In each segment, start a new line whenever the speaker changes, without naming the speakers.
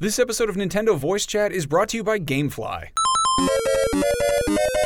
This episode of Nintendo Voice Chat is brought to you by Gamefly.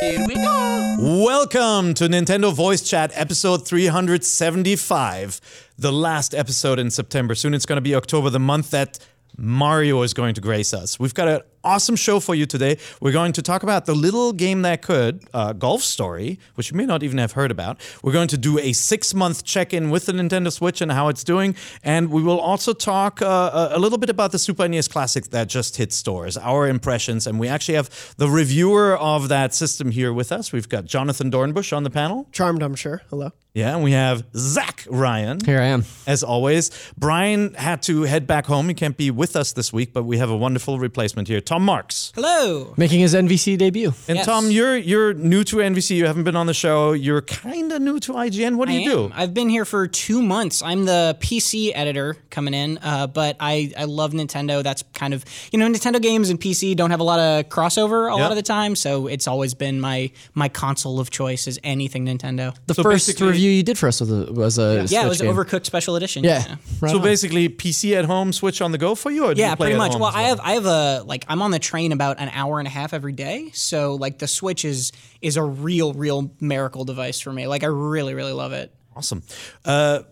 Here we go.
Welcome to Nintendo Voice Chat episode 375, the last episode in September. Soon it's going to be October, the month that Mario is going to grace us. We've got an awesome show for you today. We're going to talk about the little game that could, uh, Golf Story, which you may not even have heard about. We're going to do a six month check in with the Nintendo Switch and how it's doing. And we will also talk uh, a little bit about the Super NES Classic that just hit stores, our impressions. And we actually have the reviewer of that system here with us. We've got Jonathan Dornbush on the panel.
Charmed, I'm sure. Hello.
Yeah, and we have Zach Ryan.
Here I am.
As always, Brian had to head back home. He can't be with us this week, but we have a wonderful replacement here, Tom Marks.
Hello.
Making his NVC debut.
And
Yes.
Tom, you're you're new to NVC. You haven't been on the show. You're kind of new to IGN. What do
I
you do?
I've been here for two months. I'm the PC editor coming in, uh, but I, I love Nintendo. That's kind of you know Nintendo games and PC don't have a lot of crossover a
Yeah.
lot of the time, so it's always been my my console of choice is anything Nintendo.
The
So
first
basically-
review you did for us was a, was a
yeah, it was
Switch game.
Overcooked Special Edition.
Yeah. Right
so
on.
basically, PC at home, Switch on the go for you, or
Yeah,
you play
pretty much.
home
Well, I have I have a like I'm on the train about an hour and a half every day, so like the Switch is is a real real miracle device for me. Like I really really love it.
Awesome. Uh,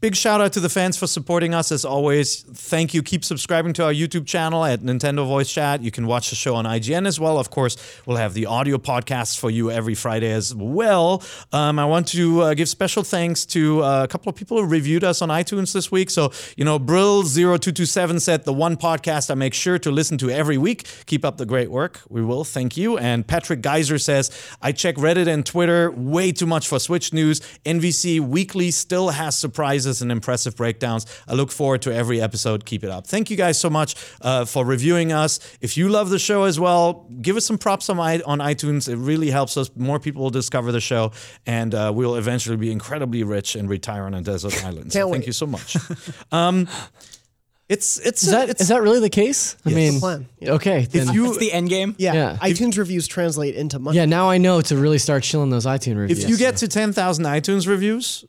big shout out to the fans for supporting us as always. Thank you. Keep subscribing to our YouTube channel at Nintendo Voice Chat. You can watch the show on IGN as well. Of course, we'll have the audio podcast for you every Friday as well. Um, I want to uh, give special thanks to uh, a couple of people who reviewed us on iTunes this week. So, you know, Brill0227 said the one podcast I make sure to listen to every week. Keep up the great work. We will. Thank you. And Patrick Geyser says, I check Reddit and Twitter way too much for Switch news. NVC Weekly still has surprises and impressive breakdowns. I look forward to every episode. Keep it up. Thank you guys so much uh, for reviewing us. If you love the show as well, give us some props on, i- on iTunes. It really helps us. More people will discover the show, and uh, we'll eventually be incredibly rich and retire on a desert island. So thank you so much. um, it's it's
Is that,
it's,
is that really the case? I mean,
plan.
okay. Then,
if you
It's the end game.
Yeah.
Yeah.
iTunes reviews translate into money.
yeah, now I know to really start chilling those iTunes reviews.
if you get to ten thousand iTunes reviews,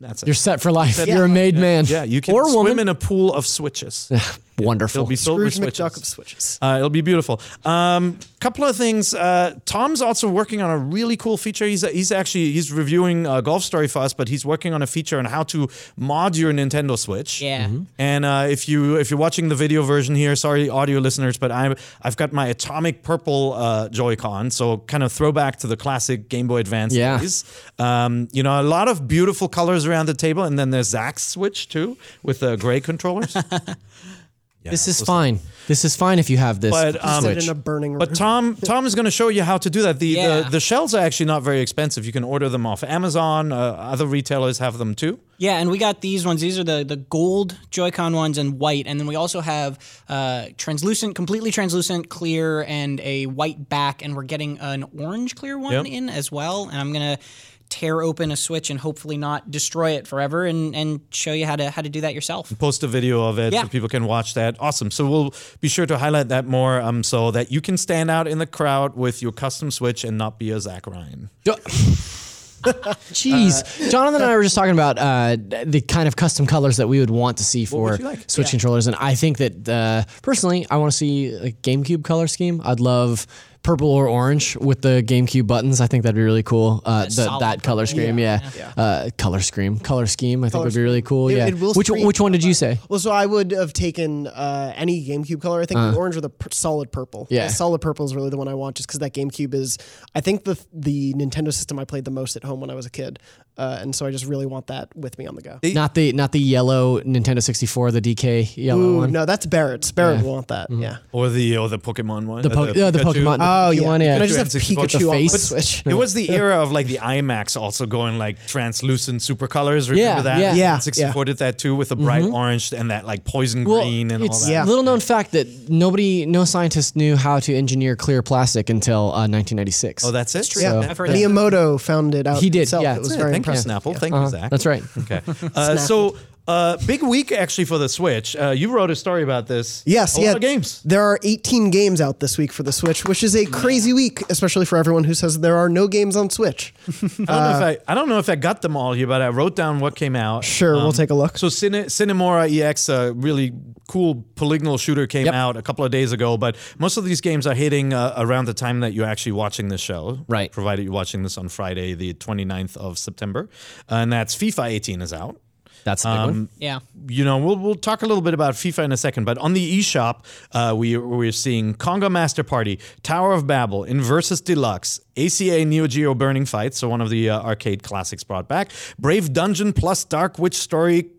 that's it.
You're set for life. You're a made man.
yeah, you can
or
swim
woman.
in a pool of switches.
Wonderful.
It'll be filled with
Scrooge
switches.
McDuck of switches.
Uh, it'll be beautiful. Um, couple of things. Uh, Tom's also working on a really cool feature. He's he's actually he's reviewing uh, Golf Story for us, but he's working on a feature on how to mod your Nintendo Switch.
Yeah.
And uh, if you if you're watching the video version here, sorry audio listeners, but I'm I've got my atomic purple uh, Joy-Con, so kind of throwback to the classic Game Boy Advance
Yeah.
days. Um, you know, a lot of beautiful colors around the table, and then there's Zach's Switch too with the gray controllers.
this is fine. This is fine if you have this.
But, um,
Sit
Switch.
in a burning room.
But Tom, Tom is going to show you how to do that. The,
Yeah.
the the shells are actually not very expensive. You can order them off Amazon. Uh, other retailers have them too.
Yeah, and we got these ones. These are the the gold Joy-Con ones and white, and then we also have uh, translucent, completely translucent, clear, and a white back, and we're getting an orange clear one
Yep.
in as well. And I'm gonna tear open a switch and hopefully not destroy it forever, and and show you how to how to do that yourself.
Post a video of it
Yeah.
so people can watch that. Awesome. So we'll be sure to highlight that more, um, so that you can stand out in the crowd with your custom Switch and not be a Zach Ryan.
Jeez, Jonathan and I were just talking about uh, the kind of custom colors that we would want to see for
like?
Switch controllers, and I think that uh, personally, I want to see a GameCube color scheme. I'd love purple or orange with the GameCube buttons. I think that'd be really cool. Uh, the, that color
purple.
scheme, yeah,
Yeah.
Uh, color scheme, color scheme. I think would be really cool.
It-
yeah,
it will
which
scream-
which one did you say?
Well, so I would have taken uh, any GameCube color. I think the orange or the pur- solid purple.
Yeah.
The solid purple is really the one I want, just because that GameCube is, I think the the Nintendo system I played the most at home when I was a kid, uh, and so I just really want that with me on the go.
Not the not the yellow Nintendo 64, the DK yellow
Ooh,
one.
no, that's Barrett's. Barrett will want that. Yeah.
Or the or the Pokemon one.
The,
uh,
po- yeah, the Pokemon.
Oh
the
yeah.
one, yeah.
Can I just have
N64
Pikachu on my
face?
Switch?
It was the era of like the iMacs also going like translucent super colors. Remember
Yeah,
that?
yeah.
Yeah,
64 did that too with the bright orange and that like poison
Well,
green and all
it's
that.
Yeah.
little known fact that nobody, no scientist knew how to engineer clear plastic until uh, 1996.
Oh, that's it.
Yeah.
I've heard.
Miyamoto found it out.
He did.
himself.
Yeah.
It was
That's
very
You,
impressive.
Snapple.
Yeah.
Thank you, Zach.
That's right.
Okay. Uh, so Uh, big week actually for the Switch. Uh, you wrote a story about this.
Yes,
a
yeah.
games.
There are 18 games out this week for the Switch, which is a crazy week, especially for everyone who says there are no games on Switch.
I don't know if I, I don't know if I got them all here, but I wrote down what came out.
Sure, we'll take a look.
So Sine, Cinemora EX, a really cool polygonal shooter, came
Yep.
out a couple of days ago. But most of these games are hitting uh, around the time that you're actually watching this show.
Right.
Provided you're watching this on Friday, the 29th of September. And that's FIFA 18 is out.
That's a big one.
Yeah.
you know, we'll we'll talk a little bit about FIFA in a second, but on the eShop, uh, we we're seeing Conga Master Party, Tower of Babel, Inversus Deluxe, ACA Neo Geo Burning Fight, so one of the uh, arcade classics brought back, Brave Dungeon plus Dark Witch Story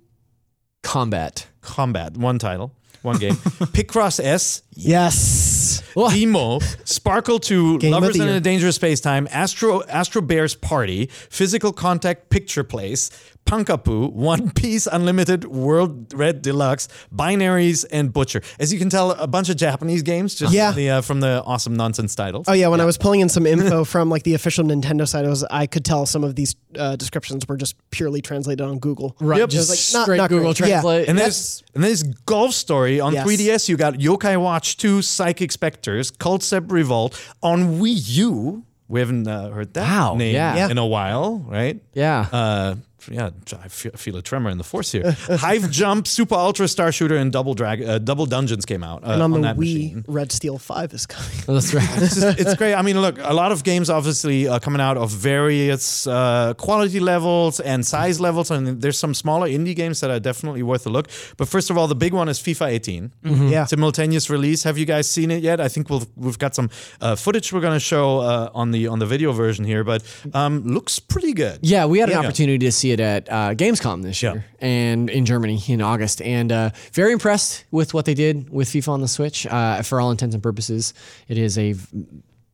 Combat.
Combat, one title, one game, Picross S,
Yes.
Demo, Sparkle 2,
Game
Lovers in a Dangerous Space Time, Astro Astro Bears Party, Physical Contact Picture Place, Punkapoo, One Piece Unlimited World Red Deluxe, Binaries, and Butcher. As you can tell, a bunch of Japanese games just
Yeah.
from, the, uh, from the awesome nonsense titles.
Oh yeah, when I was pulling in some info from like the official Nintendo site, I was I could tell some of these uh, descriptions were just purely translated on Google.
Right.
Yep.
Just
Like, not-
straight
not
Google
great. Yeah.
Translate.
And
Yes.
there's and there's Golf Story on
Yes.
3DS. You got Yokai Watch 2, Psychic Specters, Cult Step Revolt on Wii U. We haven't uh, heard that
Wow,
name
yeah.
Yeah.
in a while, right?
Yeah.
Uh, yeah, I feel, a tremor in the force here. Hive Jump, Super Ultra Star Shooter, and Double Drag, uh, Double Dungeons came out uh,
And on, the
that
Wii,
machine.
Red Steel Five is coming.
That's right.
It's, just- it's great. I mean, look, a lot of games obviously are coming out of various uh, quality levels and size levels, and there's some smaller indie games that are definitely worth a look. But first of all, the big one is FIFA 18.
Yeah.
simultaneous release. Have you guys seen it yet? I think we'll, we've got some uh, footage we're going to show uh, on the on the video version here, but um, looks pretty good.
Yeah, we had an opportunity to see it at uh, Gamescom this
Yeah.
year and in Germany in August, and uh, very impressed with what they did with FIFA on the Switch. Uh, for all intents and purposes, it is a v-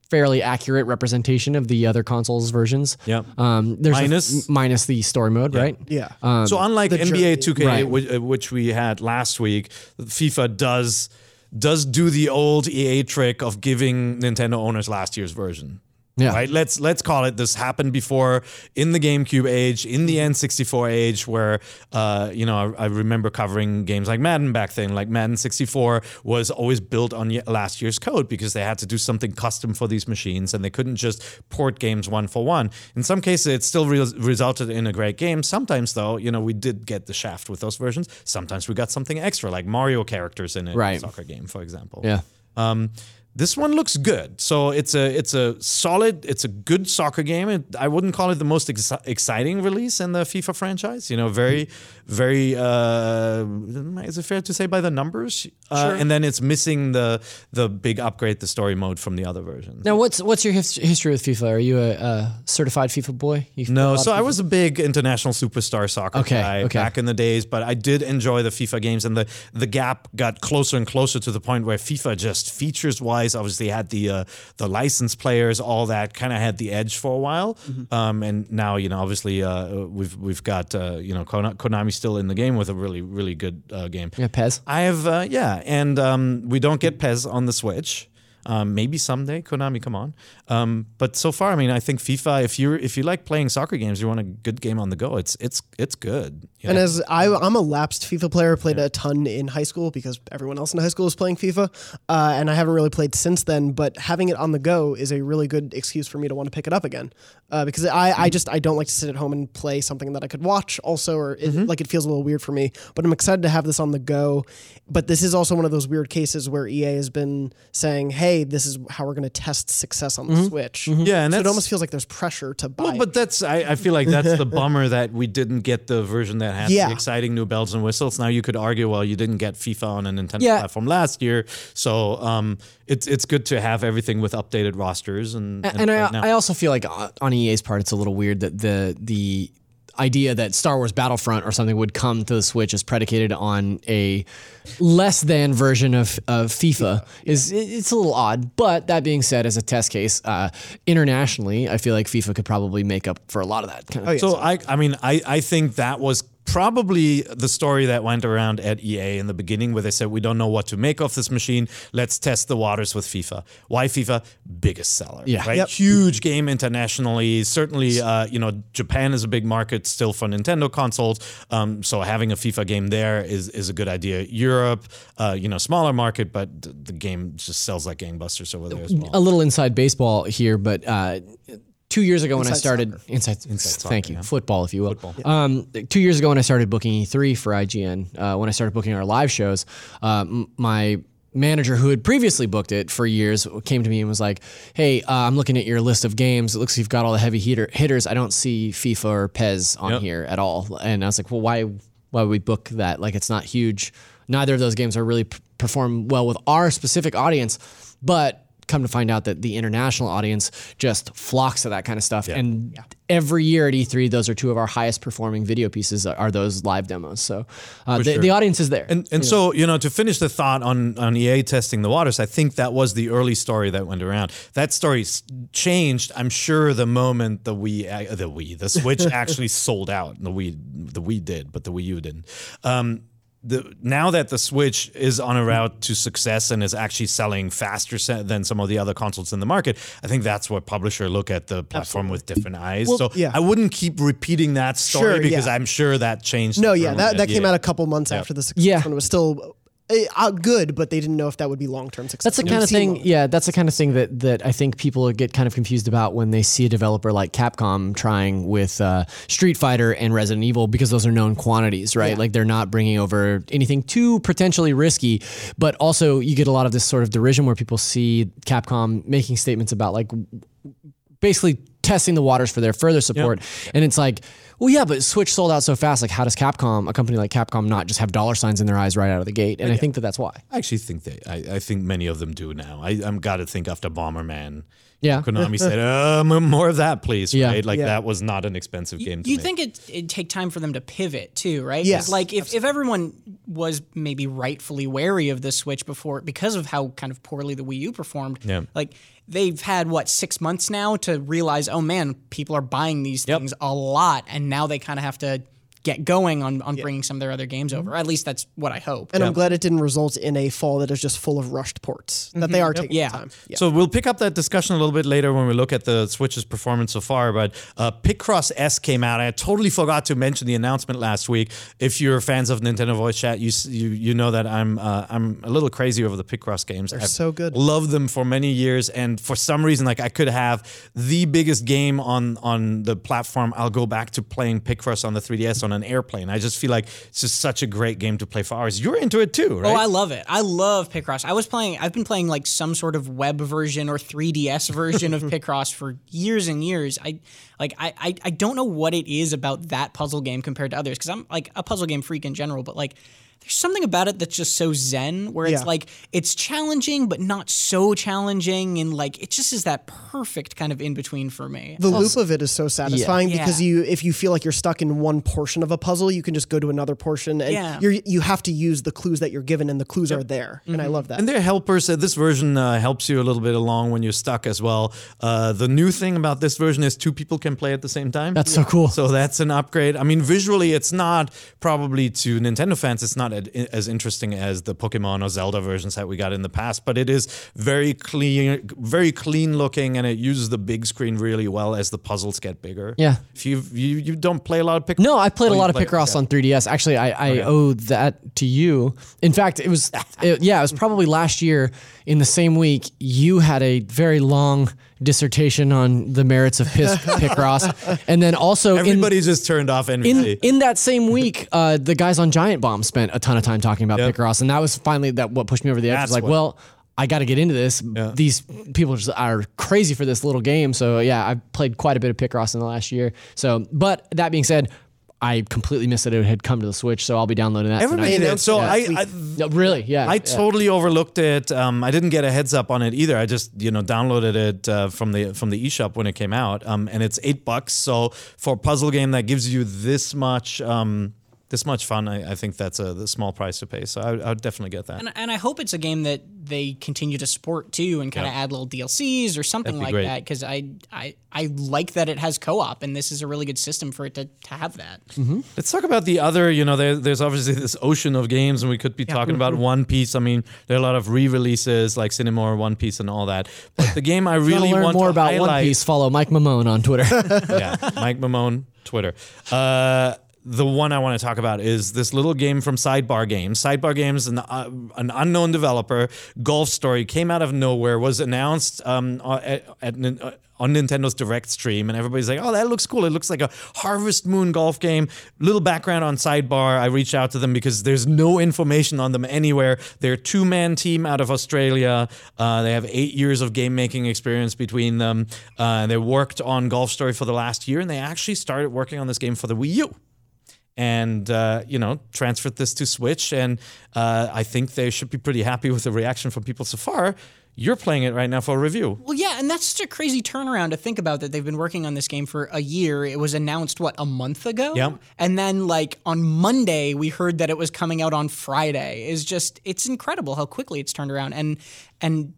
fairly accurate representation of the other consoles versions.
Yeah.
Um, there's
Minus-
m- minus the story mode, right?
Yeah.
so unlike
the
NBA
journey.
2K,
Right.
which, uh, which we had last week, FIFA does does do the old EA trick of giving Nintendo owners last year's version.
Yeah.
Right. Let's let's call it. This happened before in the GameCube age, in the N64 age, where uh, you know I, I remember covering games like Madden back then. Like Madden 64 was always built on last year's code because they had to do something custom for these machines, and they couldn't just port games one for one. In some cases, it still re- resulted in a great game. Sometimes, though, you know we did get the shaft with those versions. Sometimes we got something extra, like Mario characters in a
Right.
soccer game, for example.
Yeah.
Um, this one looks good. So it's a it's a solid, it's a good soccer game. It, I wouldn't call it the most ex- exciting release in the FIFA franchise. You know, very very. Uh, is it fair to say by the numbers? Uh, and then it's missing the the big upgrade, the story mode from the other versions.
Now, what's what's your his- history with FIFA? Are you a, a certified FIFA boy? You play a
No, so I was a big international superstar soccer
Okay,
guy
okay.
back in the days, but I did enjoy the FIFA games, and the the gap got closer and closer to the point where FIFA just features wise, obviously had the uh, the licensed players, all that kind of had the edge for a while,
Mm-hmm.
um, and now you know obviously uh, we've we've got uh, you know Kona- Still in the game with a really really good uh, game.
Yeah, PES.
I have, uh, yeah, and um, we don't get PES on the Switch. Um, maybe someday, Konami, come on. Um, but so far, I mean, I think FIFA. If you if you like playing soccer games, you want a good game on the go. It's it's it's good. you
And
know?
as I, I'm a lapsed FIFA player, played a ton in high school because everyone else in high school was playing FIFA, uh, and I haven't really played since then. But having it on the go is a really good excuse for me to want to pick it up again, uh, because I, I just I don't like to sit at home and play something that I could watch also, or it, like it feels a little weird for me. But I'm excited to have this on the go. But this is also one of those weird cases where EA has been saying, "Hey, this is how we're going to test success on the mm-hmm. Switch." Mm-hmm.
Yeah, and
so it almost feels like there's pressure to buy.
Well,
it.
but that's I, I feel like that's the bummer that we didn't get the version that had
Yeah.
the exciting new bells and whistles. Now you could argue, well, you didn't get FIFA on a Nintendo
Yeah.
platform last year, so um, it's it's good to have everything with updated rosters and
and I,
right now.
I also feel like uh, on on EA's part, it's a little weird that the the idea that Star Wars Battlefront or something would come to the Switch is predicated on a less than version of, of FIFA is it- it's a little odd. But that being said, as a test case, uh, internationally, I feel like FIFA could probably make up for a lot of that. Kind of
So I, I mean, I, I think that was probably the story that went around at EA in the beginning, where they said, We don't know what to make of this machine. Let's test the waters with FIFA. Why FIFA? Biggest seller.
Yeah.
Right?
Yep.
Huge game internationally. Certainly, uh, you know, Japan is a big market still for Nintendo consoles. Um, so having a FIFA game there is, is a good idea. Europe, uh, you know, smaller market, but the game just sells like gangbusters over there as well.
a little inside baseball here, but uh, two years ago when I
Inside
started inside, thank
soccer,
you
yeah.
football, if you will. Um, two years ago when I started booking E3 for IGN, uh, when I started booking our live shows, uh, m- my manager who had previously booked it for years came to me and was like, "Hey, uh, I'm looking at your list of games. It looks like you've got all the heavy hitter- hitters. I don't see FIFA or PES on
Yep.
here at all." And I was like, "Well, why? Why would we book that? Like, it's not huge. Neither of those games are really p- perform well with our specific audience, but." Come to find out that the international audience just flocks to that kind of stuff, and every year at E3, those are two of our highest performing video pieces. Are those live demos? So uh, the, the audience is there.
And and so you know to finish the thought on on EA testing the waters, I think that was the early story that went around. That story changed, I'm sure, the moment the Wii uh, the Wii the Switch actually sold out. The Wii the Wii did, but the Wii U didn't. Um, the, now that the Switch is on a route to success and is actually selling faster se- than some of the other consoles in the market, I think that's what publisher look at the platform with different eyes. so
yeah.
I wouldn't keep repeating that story
Sure,
because
yeah.
I'm sure that changed.
No, yeah, that, that
at
came
EA.
out a couple months after the success
Yeah.
when it was still uh, good, but they didn't know if that would be long term success.
That's the kind of
seen
thing. Yeah, that's the kind of thing that that I think people get kind of confused about when they see a developer like Capcom trying with uh, Street Fighter and Resident Evil because those are known quantities, right? Like they're not bringing over anything too potentially risky, but also you get a lot of this sort of derision where people see Capcom making statements about like basically testing the waters for their further support. And it's like, well, yeah, but Switch sold out so fast. Like, how does Capcom, a company like Capcom, not just have dollar signs in their eyes right out of the gate? And I think that that's why.
I actually think they. I, I think many of them do now. I, I'm got to think after Bomberman.
Yeah.
Konami said, "Uh, more of that, please."
Yeah.
Right? Like
Yeah.
that was not an expensive game. To
You
make.
think it, it'd take time for them to pivot too, right?
Yes,
Like if, if everyone was maybe rightfully wary of the Switch before because of how kind of poorly the Wii U performed,
Yeah.
like they've had what six months now to realize, oh man, people are buying these
Yep.
things a lot, and now they kind of have to get going on, on bringing some of their other games over. At least that's what I hope.
And I'm glad it didn't result in a fall that is just full of rushed ports. That they are taking
Yeah.
time. Yeah.
So we'll pick up that discussion a little bit later when we look at the Switch's performance so far. But uh, Picross S came out. I totally forgot to mention the announcement last week. If you're fans of Nintendo Voice Chat, you you, you know that I'm uh, I'm a little crazy over the Picross games. They're
so good.
Loved them for many years, and for some reason, like I could have the biggest game on on the platform. I'll go back to playing Picross on the 3DS on an airplane. I just feel like it's just such a great game to play for hours. You're into it too, right?
Oh, I love it. I love Picross. I was playing. I've been playing like some sort of web version or 3DS version of Picross for years and years. I like. I, I I don't know what it is about that puzzle game compared to others because I'm like a puzzle game freak in general. But like, there's something about it that's just so zen, where it's
Yeah.
like it's challenging but not so challenging, and like it just is that perfect kind of in between for me.
The loop of it is so satisfying
Yeah.
because you, if you feel like you're stuck in one portion of a puzzle, you can just go to another portion, and
Yeah.
you're you have to use the clues that you're given, and the clues are there, and I love that.
And they're helpers. Uh, this version uh, helps you a little bit along when you're stuck as well. Uh, the new thing about this version is two people can play at the same time.
That's so cool.
So that's an upgrade. I mean, visually, it's not probably to Nintendo fans. It's not as interesting as the Pokemon or Zelda versions that we got in the past, but it is very clean, very clean looking, and it uses the big screen really well as the puzzles get bigger.
Yeah.
If you you you don't play a lot of Picross.
No, I played
Oh,
a lot of Picross
okay.
on 3DS. Actually, I, I owe that to you. In fact, it was, it- yeah, it was probably last year in the same week. You had a very long dissertation on the merits of Pis- Picross, and then also in
Everybody just turned off
in,
NVC.
in that same week, uh, the guys on Giant Bomb spent a ton of time talking about
Yep.
And that was finally that what pushed me over the edge. I was like,
what-
well, I got to get into this. These people just are crazy for this little game. So yeah, I played quite a bit of Picross in the last year. So, but that being said. I completely missed that it had come to the Switch, so I'll be downloading that
Everybody
tonight.
did. So
Yeah.
I, I
No, really, yeah.
I
yeah.
totally overlooked it. Um, I didn't get a heads up on it either. I just you know downloaded it uh, from the from the eShop when it came out, um, and it's eight bucks. So for a puzzle game that gives you this much um, this much fun, I, I think that's a the small price to pay. So I, I would definitely get that.
And, and I hope it's a game that they continue to support too, and kind of add little DLCs or something
be
like
great.
that. Because I, I I like that it has co-op, and this is a really good system for it to, to have that.
Let's talk about the other. You know, there, there's obviously this ocean of games, and we could be talking about One Piece. I mean, there are a lot of re-releases like Sine Mora One Piece and all that. But the game I really
learn
want
more
to
about
highlight,
One Piece? Follow Mike Mamone on Twitter.
yeah, Mike Mamone, Twitter. Uh, the one I want to talk about is this little game from Sidebar Games. Sidebar Games, an, uh, an unknown developer, Golf Story, came out of nowhere, was announced um, uh, at, at, uh, on Nintendo's Direct stream, and everybody's like, "Oh, that looks cool! It looks like a Harvest Moon golf game." Little background on Sidebar: I reached out to them because there's no information on them anywhere. They're a two-man team out of Australia. Uh, they have eight years of game making experience between them. Uh, they worked on Golf Story for the last year, and they actually started working on this game for the Wii U and uh, you know transferred this to Switch, and uh, I think they should be pretty happy with the reaction from people so far. You're playing it right now for a review.
Well, yeah, and that's such a crazy turnaround to think about that they've been working on this game for a year. It was announced what a month ago,
Yep.
and then like on Monday we heard that it was coming out on Friday. Is just it's incredible how quickly it's turned around, and and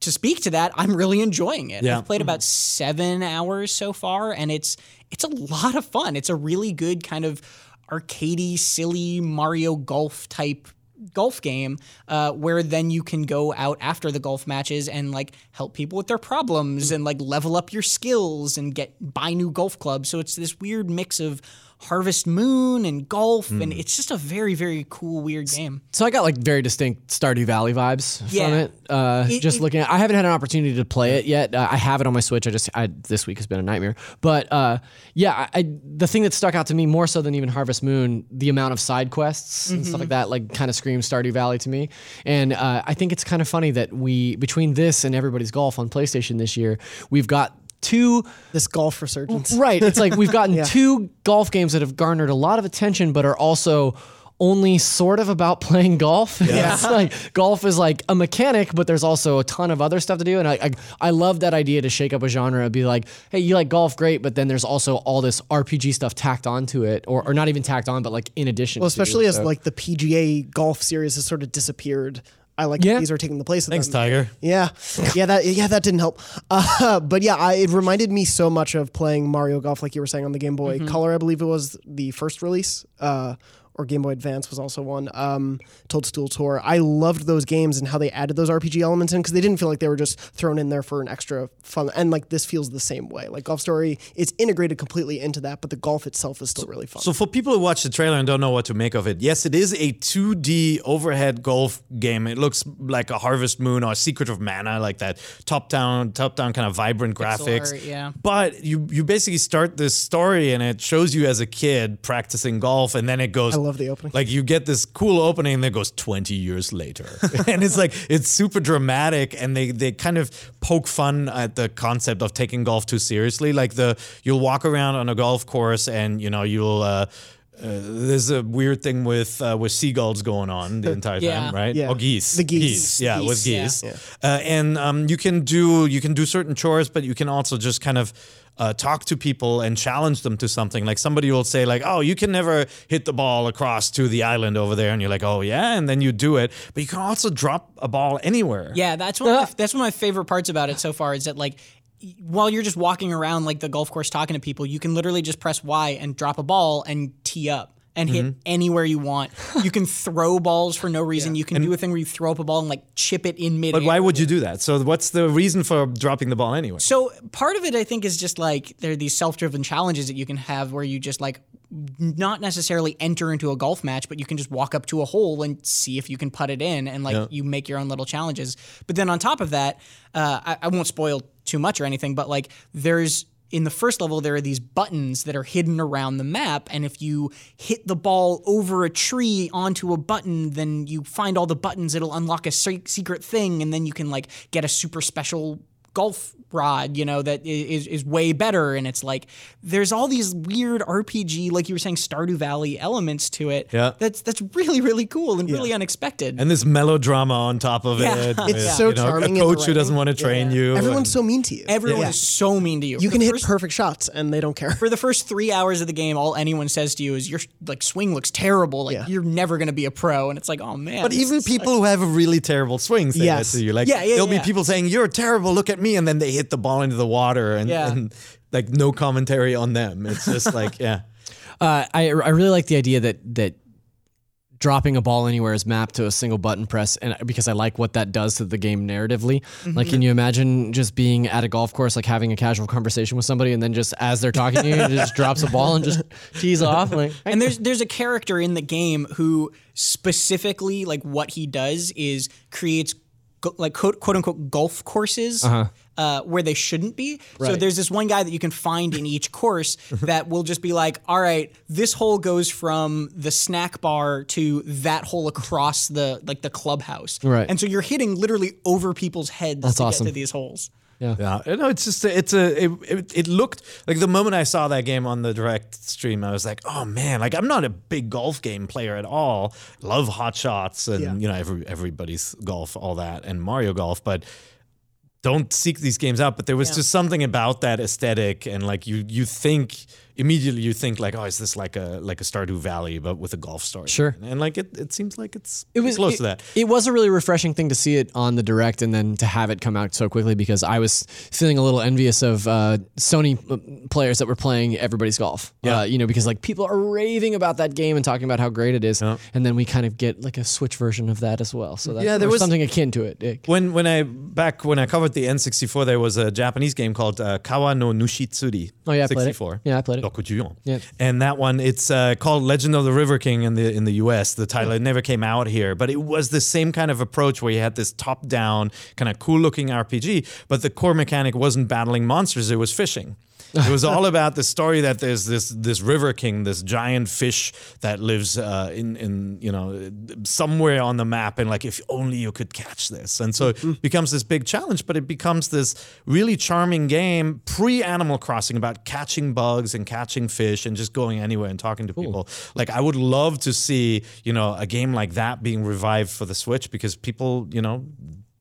to speak to that, I'm really enjoying it.
Yeah.
I've played about seven hours so far, and it's it's a lot of fun. It's a really good kind of arcadey, silly Mario Golf type golf game uh, where then you can go out after the golf matches and like help people with their problems and like level up your skills and get buy new golf clubs. So it's this weird mix of harvest moon and golf and it's just a very very cool weird game
So I got like very distinct Stardew Valley vibes
Yeah.
from it. Uh,
It-
just
it-
looking at, I haven't had an opportunity to play it yet. Uh, I have it on my Switch. I just I, this week has been a nightmare. But uh, yeah, I, I, the thing that stuck out to me more so than even Harvest Moon, the amount of side quests and stuff like that, like kind of screams Stardew Valley to me. And uh, I think it's kind of funny that we between this and Everybody's Golf on PlayStation this year, we've got two
This golf resurgence.
Right. It's like we've gotten two golf games that have garnered a lot of attention, but are also only sort of about playing golf. Yeah. it's like golf is like a mechanic, but there's also a ton of other stuff to do. And I, I I love that idea to shake up a genre and be like, hey, you like golf, great, but then there's also all this RPG stuff tacked onto it, or, or not even tacked on, but like in addition.
Well,
to.
especially as
So-
like the PGA golf series has sort of disappeared. I like
Yeah.
that these are taking the place of
Thanks,
them.
Tiger.
Yeah, yeah, that yeah, that didn't help. Uh, but yeah, I, it reminded me so much of playing Mario Golf, like you were saying on the Game Boy Color. I believe it was the first release, uh, or Game Boy Advance was also one. Um, Toadstool Tour. I loved those games and how they added those RPG elements in because they didn't feel like they were just thrown in there for an extra fun. And like this feels the same way. Like Golf Story, is integrated completely into that, but the golf itself is still really fun.
So for people who watch the trailer and don't know what to make of it, yes, it is a 2D overhead golf game. It looks like a Harvest Moon or Secret of Mana, like that top-down, top-down kind of vibrant graphics.
art, yeah.
But you you basically start this story and it shows you as a kid practicing golf, and then it goes.
I love the opening.
Like you get this cool opening that goes 20 years later. and it's like it's super dramatic and they they kind of poke fun at the concept of taking golf too seriously. Like the you'll walk around on a golf course and you know you'll uh uh, there's a weird thing with uh, with seagulls going on the entire
Yeah.
time, right?
Yeah.
Or geese.
The geese.
Yeah,
Geese,
with
yeah.
geese. Uh, and um, you can do you can do certain chores, but you can also just kind of uh, talk to people and challenge them to something. Like somebody will say, like, "Oh, you can never hit the ball across to the island over there," and you're like, "Oh yeah," and then you do it. But you can also drop a ball anywhere.
Yeah, that's one. Of my, that's one of my favorite parts about it so far is that like while you're just walking around like the golf course talking to people, you can literally just press Y and drop a ball and tee up and hit
Mm-hmm.
anywhere you want. you can throw balls for no reason. You can do a thing where you throw up a ball and like chip it in mid.
But why would you do that? So what's the reason for dropping the ball anyway?
So part of it, I think, is just like there are these self-driven challenges that you can have where you just like not necessarily enter into a golf match, but you can just walk up to a hole and see if you can put it in, and like you make your own little challenges. But then on top of that, uh, I, I won't spoil too much or anything, but like there's in the first level there are these buttons that are hidden around the map and if you hit the ball over a tree onto a button then you find all the buttons it'll unlock a se- secret thing and then you can like get a super special golf rod, you know, that is is is way better. And it's like there's all these weird RPG, like you were saying, Stardew Valley elements to it.
Yeah.
That's that's really really cool and really unexpected.
And this melodrama on top of
Yeah.
it.
It's
with,
so
you know,
charming in
A coach who doesn't want to train you.
Everyone's so mean to you.
Everyone
Yeah.
is so mean to you.
You
For
can hit
first-
perfect shots and they don't care.
for the first three hours of the game, all anyone says to you is your like swing looks terrible. Like
Yeah.
you're never gonna be a pro. And it's like, oh man.
But
this
even
sucks.
people who have a really terrible swing say
Yes.
that to you. Like,
Yeah, yeah,
there'll
yeah.
be people saying, You're terrible, look at me. And then they hit the ball into the water and,
Yeah.
and like no commentary on them. It's just like, yeah.
Uh, I I really like the idea that that dropping a ball anywhere is mapped to a single button press, and because I like what that does to the game narratively. Like, can you imagine just being at a golf course, like having a casual conversation with somebody, and then just as they're talking to you, it just drops a ball and just tees off? Like,
and there's there's a character in the game who specifically like what he does is creates like quote, quote unquote golf courses uh, where they shouldn't be. So there's this one guy that you can find in each course that will just be like, all right, this hole goes from the snack bar to that hole across the like the clubhouse.
Right.
And so you're hitting literally over people's heads
That's
to
awesome.
get to these holes.
Yeah, you know, it's just it's a it, it, it looked like the moment I saw that game on the direct stream, I was like, oh man, like I'm not a big golf game player at all. Love hot shots and
Yeah.
you know every everybody's golf, all that, and Mario Golf, but don't seek these games out. But there was
Yeah.
just something about that aesthetic, and like you you think immediately you think like, oh, is this like a like a Stardew Valley but with a golf story?
Sure.
and like it it seems like it's
it was
close
it,
to that.
It was a really refreshing thing to see it on the direct and then to have it come out so quickly because I was feeling a little envious of uh, Sony uh, players that were playing Everybody's Golf.
Yeah.
Uh, you know, because like people are raving about that game and talking about how great it is, and then we kind of get like a Switch version of that as well. So that,
Yeah, there was-
something akin to it. It-
When when I back when I covered the N64, there was a Japanese game called uh, Kawa no Nushitsuri.
Oh, yeah, I played it.
64.
Yeah, I played it.
And that one, it's uh, called Legend of the River King in the in the U.S. The title it never came out here, but it was the same kind of approach where you had this top down kind of cool looking RPG, but the core mechanic wasn't battling monsters; it was fishing. It was all about the story that there's this this river king, this giant fish that lives uh, in in you know somewhere on the map, and like if only you could catch this, and so it becomes this big challenge. But it becomes this really charming game pre Animal Crossing about catching bugs and catching fish and just going anywhere and talking to people. Like I would love to see you know a game like that being revived for the Switch because people you know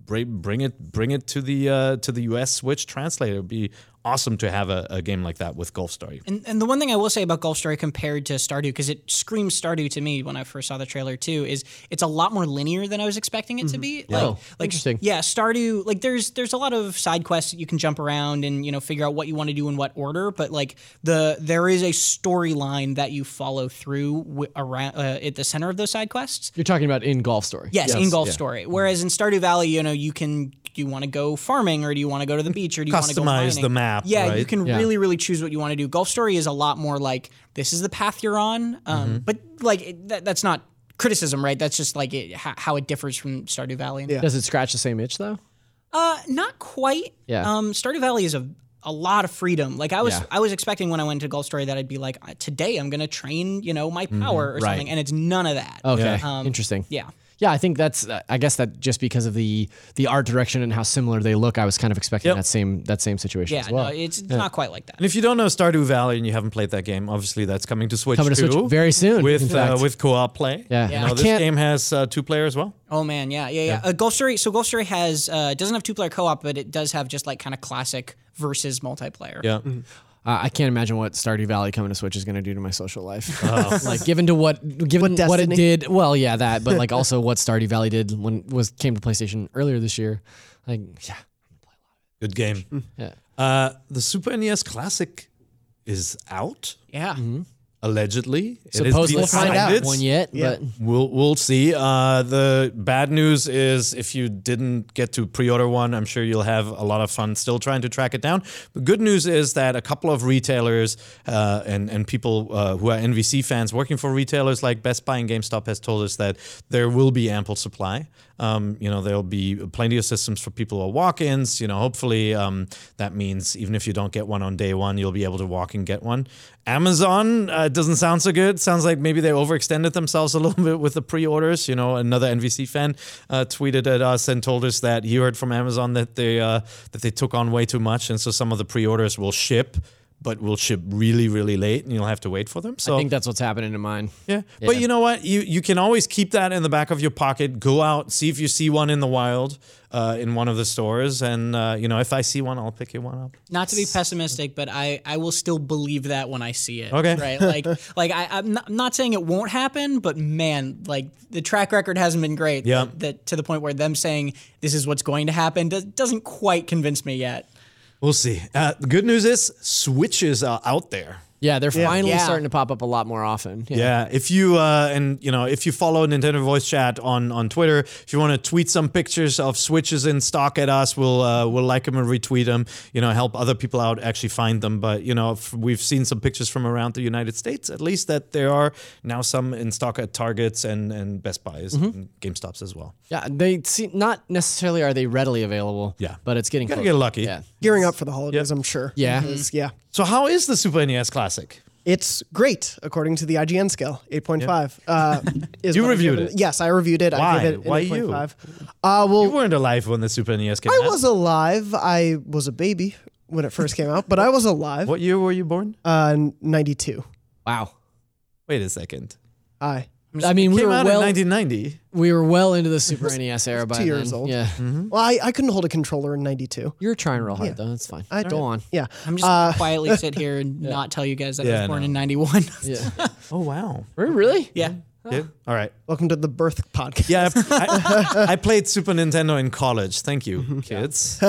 bring bring it bring it to the uh, to the US Switch translator. It'd be awesome to have a, a game like that with Golf Story.
And, and the one thing I will say about Golf Story compared to Stardew, because it screams Stardew to me when I first saw the trailer too, is it's a lot more linear than I was expecting it to be. Like,
Oh,
like,
interesting.
Yeah, Stardew, like there's there's a lot of side quests that you can jump around and you know figure out what you want to do in what order, but like the there is a storyline that you follow through w- around uh, at the center of those side quests.
You're talking about in Golf Story.
Yes, in Golf Story. Whereas in Stardew Valley, you know, you can do you want to go farming or do you want to go to the beach or do you want to go
Customize the map,
Yeah, you can
Yeah.
really really choose what you want to do. Golf Story is a lot more like this is the path you're on, um,
Mm-hmm.
but like it, that, that's not criticism, right? That's just like it, how, how it differs from Stardew Valley.
Yeah.
Does it scratch the same itch though?
Uh, not quite.
Yeah.
Um, Stardew Valley is a a lot of freedom. Like I was,
Yeah.
I was expecting when I went to Golf Story that I'd be like, "Uh, today I'm gonna train, you know, my
Mm-hmm.
power or
Right.
something, and it's none of that.
Okay,
Um,
interesting.
Yeah.
Yeah, I think that's. Uh, I guess that just because of the the art direction and how similar they look, I was kind of expecting
Yep.
that same that same situation
Yeah,
as well.
no, it's, it's not quite like that.
And if you don't know Stardew Valley and you haven't played that game, obviously that's coming to Switch
Coming to
too,
Switch very soon,
with uh, with co-op play.
Yeah.
You know, this
can't-
game has uh, two player as well.
Oh man, yeah, yeah, yeah. Uh, Golf Story. So Golf Story has uh, doesn't have two player co op, but it does have just like kind of classic versus multiplayer.
Yeah.
Uh, I can't imagine what Stardew Valley coming to Switch is going to do to my social life. like given to what given
What
what, it did. Well, yeah, that, but like also what Stardew Valley did when was came to PlayStation earlier this year. Like, yeah,
Good game.
yeah.
Uh, the Super NES Classic is out
Yeah.
Allegedly.
Supposedly
We'll find out.
decided.
one yet,
Yeah.
but
We'll we'll see. Uh, the bad news is if you didn't get to pre-order one, I'm sure you'll have a lot of fun still trying to track it down. The good news is that a couple of retailers uh, and and people uh, who are NVC fans working for retailers like Best Buy and GameStop has told us that there will be ample supply. Um, you know, there'll be plenty of systems for people who are walk-ins. You know, hopefully um, that means even if you don't get one on day one, you'll be able to walk and get one. Amazon uh, doesn't sound so good. Sounds like maybe they overextended themselves a little bit with the pre-orders. You know, another NVC fan uh, tweeted at us and told us that he heard from Amazon that they uh, that they took on way too much, and so some of the pre-orders will ship, but will ship really, really late, and you'll have to wait for them. So
I think that's what's happening to mine.
yeah. But you know what? You you can always keep that in the back of your pocket. Go out, see if you see one in the wild, uh, in one of the stores, and uh, you know if I see one, I'll pick you one up.
Not to be pessimistic, but I, I will still believe that when I see it.
Okay.
Right. Like like I, I'm not, I'm not saying it won't happen, but man, like the track record hasn't been great.
Yeah.
That, that to the point where them saying this is what's going to happen does, doesn't quite convince me yet.
We'll see. Uh, the good news is switches are out there.
Yeah, they're finally
Yeah.
starting to pop up a lot more often.
Yeah, if you uh, and you know if you follow Nintendo Voice Chat on on Twitter, if you want to tweet some pictures of Switches in stock at us, we'll uh, we'll like them and retweet them. You know, help other people out actually find them. But you know, if we've seen some pictures from around the United States, at least that there are now some in stock at Targets and and Best Buys and GameStops as well.
Yeah, they see not necessarily are they readily available.
Yeah.
but it's getting
Gotta
closer.
get lucky.
Yeah,
Gearing up for the holidays, I'm sure.
Yeah.
Because, yeah.
So how is the Super NES Classic?
It's great according to the IGN scale, 8.5. Uh, is
You
what I
reviewed
give
it?
Yes, I reviewed it. I
Why?
gave it an
Why you?
8.5. Uh, well,
You weren't alive when the Super NES came out.
I
out.
was alive. I was a baby when it first came out, but I was alive.
What year were you born?
Uh, 92.
wow.
Wait a second.
I.
I mean, we
came
were
out
well
in 1990.
we were well into the Super NES era by
two years
then.
old.
Yeah, mm-hmm.
Well, I, I couldn't hold a controller in 92.
You're trying real hard though. That's fine.
I
Go
tried.
on.
Yeah.
I'm just uh, gonna quietly sit here and not tell you guys that I was born
no.
in '91.
Yeah.
Oh wow.
really?
yeah.
Yeah. All right.
Welcome to the birth podcast.
Yeah, I, I, I played Super Nintendo in college. Thank you, mm-hmm. kids.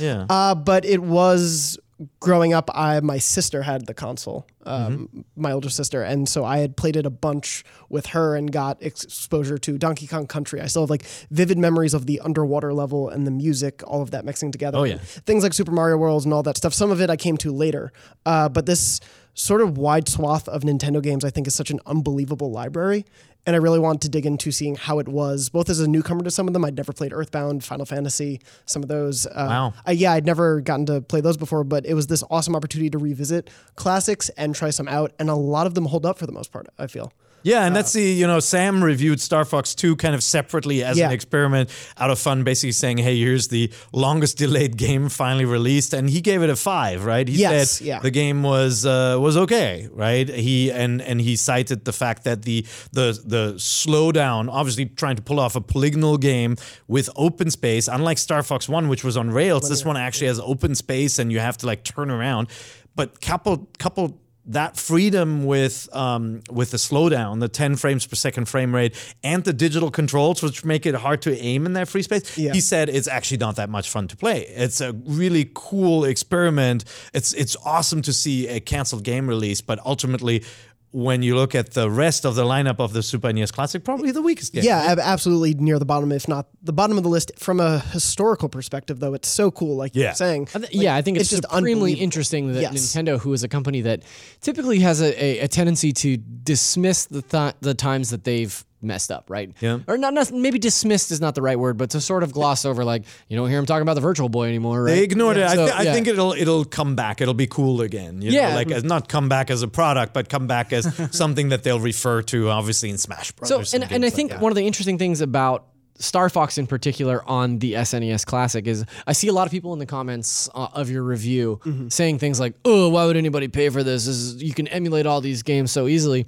Yeah.
Uh, but it was growing up. I my sister had the console, um, my older sister, and so I had played it a bunch with her and got exposure to Donkey Kong Country. I still have like vivid memories of the underwater level and the music, all of that mixing together.
Oh, yeah.
things like Super Mario World and all that stuff. Some of it I came to later, uh, but this sort of wide swath of Nintendo games I think is such an unbelievable library. And I really wanted to dig into seeing how it was, both as a newcomer to some of them. I'd never played Earthbound, Final Fantasy, some of those. Uh,
Wow.
I, yeah, I'd never gotten to play those before, but it was this awesome opportunity to revisit classics and try some out. And a lot of them hold up for the most part, I feel.
Yeah, and that's the, you know, Sam reviewed Star Fox 2 kind of separately as an experiment out of fun, basically saying, hey, here's the longest delayed game finally released. And he gave it a five, right? He
Yes,
said
yeah.
the game was uh, was okay, right? He and and he cited the fact that the the the slowdown, obviously trying to pull off a polygonal game with open space, unlike Star Fox 1, which was on rails, this one actually has open space and you have to like turn around. But couple couple that freedom with um, with the slowdown, the 10 frames per second frame rate, and the digital controls, which make it hard to aim in that free space,
Yeah.
he said it's actually not that much fun to play. It's a really cool experiment. It's it's awesome to see a canceled game release, but ultimately. When you look at the rest of the lineup of the Super NES Classic, probably the weakest game.
Yeah, ab- absolutely near the bottom, if not the bottom of the list. From a historical perspective, though, it's so cool, like
Yeah.
you're saying.
I th- yeah, I think it's,
just
supremely interesting that
Yes.
Nintendo, who is a company that typically has a, a, a tendency to dismiss the th- the times that they've messed up, right?
Yeah.
Or not, not maybe dismissed is not the right word, but to sort of gloss over, like you don't hear him talking about the Virtual Boy anymore, right?
They ignored it. I,
So,
thi- I think it'll it'll come back. It'll be cool again. You
Yeah.
know, like as, not come back as a product, but come back as something that they'll refer to, obviously in Smash
So,
Brothers.
and, and I
like
think
that.
one of the interesting things about Star Fox in particular on the SNES Classic is I see a lot of people in the comments uh, of your review
Mm-hmm.
saying things like, "Oh, why would anybody pay for this? this is, you can emulate all these games so easily."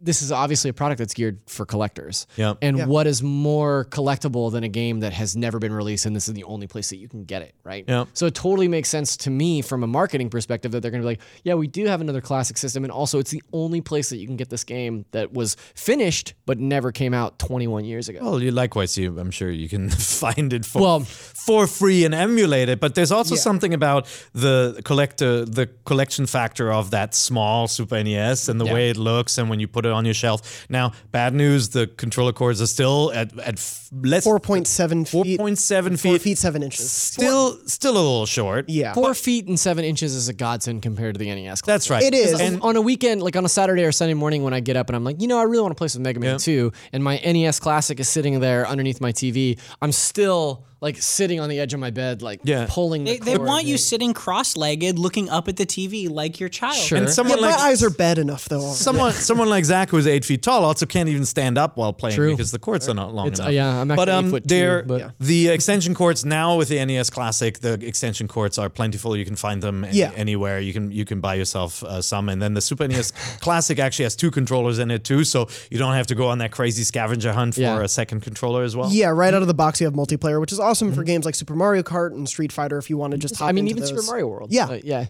This is obviously a product that's geared for collectors.
Yeah.
And what is more collectible than a game that has never been released and this is the only place that you can get it, right?
Yeah.
So it totally makes sense to me from a marketing perspective that they're going to be like, yeah, we do have another classic system. And also, it's the only place that you can get this game that was finished but never came out 21 years ago.
Well, you likewise, you I'm sure you can find it for
Well-
for free and emulate it. But there's also something about the collector, the collection factor of that small Super NES and the way it looks, and when you put it it on your shelf. Now, bad news: the controller cords are still at at f- less
Four point seven feet.
4.7
Four
feet.
feet seven inches.
Still, still a little short.
Yeah.
Four feet and seven inches is a godsend compared to the NES.
That's right.
It is.
And
on a weekend, like on a Saturday or Sunday morning, when I get up and I'm like, you know, I really want to play some Mega Man
Yeah.
2, and my NES Classic is sitting there underneath my TV, I'm still like sitting on the edge of my bed, like
Yeah.
pulling.
They,
the
they
cord.
want you sitting cross-legged, looking up at the TV like your child.
Sure.
and
Yeah,
someone
my
like
eyes are bad enough though.
someone someone like Zach who's eight feet tall also can't even stand up while playing
True.
because the cords are not long
It's-
enough.
uh, yeah, I'm
but
actually
um,
eight foot two,
they're
but- Yeah.
the extension courts now with the NES Classic. The extension courts are plentiful. You can find them any-
Yeah.
anywhere. You can you can buy yourself uh, some, and then the Super NES Classic actually has two controllers in it too, so you don't have to go on that crazy scavenger hunt for
Yeah.
a second controller as well.
Yeah, right out of the box you have multiplayer, which is awesome for games like Super Mario Kart and Street Fighter. If you want to just hop
I mean,
into
even
those.
Super Mario World.
Yeah.
Uh, yeah.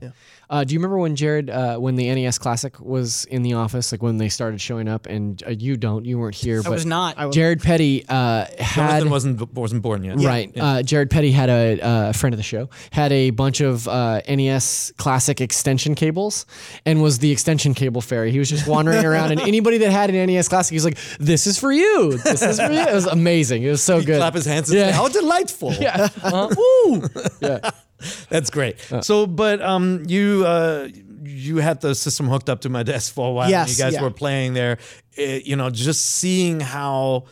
Uh, do you remember when Jared, uh, when the NES Classic was in the office, like when they started showing up? And uh, you don't, you weren't here,
I
but
was not.
Jared Petty uh, had
Jonathan wasn't wasn't born yet.
Right. Uh, Jared Petty had a uh, friend of the show, had a bunch of uh, NES classic extension cables and was the extension cable fairy. He was just wandering around, and anybody that had an NES classic, he was like, This is for you. This is for you. It was amazing. It was so good.
Clap his hands and
Yeah.
say, "How delightful!"
Yeah. Uh,
Woo!
yeah.
That's great. So, but um, you uh, you had the system hooked up to my desk for a while. and you guys
yeah.
were playing there. It, you know, just seeing how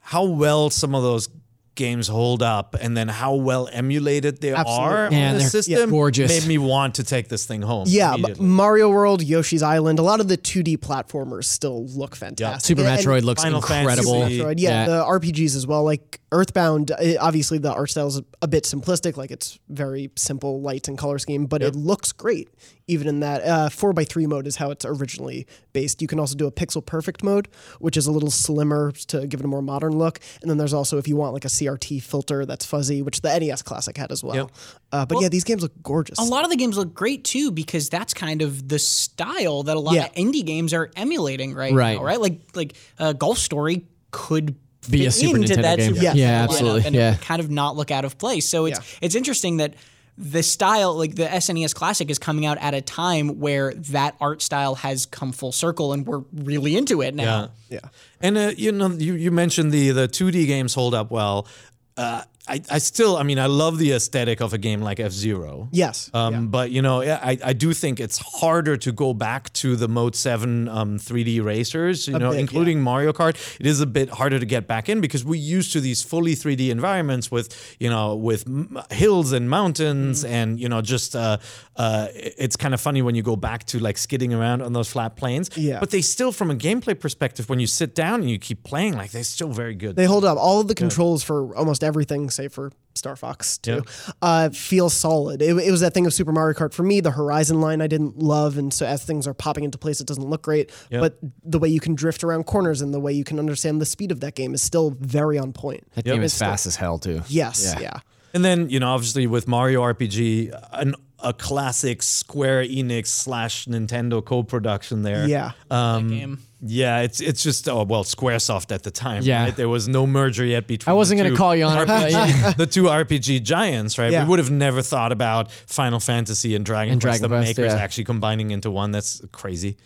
how well some of those games hold up, and then how well emulated they
Absolutely.
are
Yeah,
on the
they're
system,
gorgeous.
made me want to take this thing home.
Yeah, but. Mario World, Yoshi's Island, a lot of the 2D platformers still look fantastic.
Super
And-
Metroid looks
Final
incredible.
Fantasy.
Metroid, yeah, the RPGs as well. Like Earthbound, uh, obviously the art style is a bit simplistic. Like it's very simple lights and color scheme, but it looks great even in that. Uh, 4x3 mode is how it's originally based. You can also do a pixel perfect mode, which is a little slimmer to give it a more modern look. And then there's also if you want like a CRT filter that's fuzzy, which the NES Classic had as well.
Yep.
Uh, but yeah, these games look gorgeous.
A lot of the games look great too because that's kind of the style that a lot
Yeah.
of indie games are emulating right,
Right.
now, right? Like like uh, Golf Story could
Be a Super
into
Nintendo
that
game.
Super
Yeah.
Yeah, absolutely.
and
Yeah.
kind of not look out of place. So it's
Yeah.
it's interesting that the style like the SNES Classic is coming out at a time where that art style has come full circle and we're really into it now.
Yeah. yeah. And uh, you know, you, you mentioned the the 2D games hold up well. Uh, I, I still, I mean, I love the aesthetic of a game like F Zero.
Yes.
Um,
yeah.
But you know, I, I do think it's harder to go back to the Mode Seven um, 3D racers. You know,
bit,
including Mario Kart. It is a bit harder to get back in because we're used to these fully 3D environments with you know with m- hills and mountains
Mm-hmm.
and you know just uh, uh, it's kind of funny when you go back to like skidding around on those flat plains.
Yeah.
But they still, from a gameplay perspective, when you sit down and you keep playing, like they're still very good.
They hold up. All of the controls for almost everything, save for Star Fox 2, uh, feel solid. It, it was that thing of Super Mario Kart for me. The Horizon line I didn't love, and so as things are popping into place, it doesn't look great. But the way you can drift around corners and the way you can understand the speed of that game is still very on point.
That game is fast as hell too.
Yes,
Yeah.
yeah.
And then, you know, obviously with Mario RPG, an, a classic Square Enix slash Nintendo co-production there.
Yeah.
Um,
game.
Yeah, it's it's just oh well, SquareSoft at the time.
Yeah.
right? there was no merger yet between.
I wasn't gonna call you on it, but
the two RPG giants, right?
Yeah.
We would have never thought about Final Fantasy and Dragon
And
Quest,
Dragon
the
Quest,
makers
yeah.
actually combining into one. That's crazy,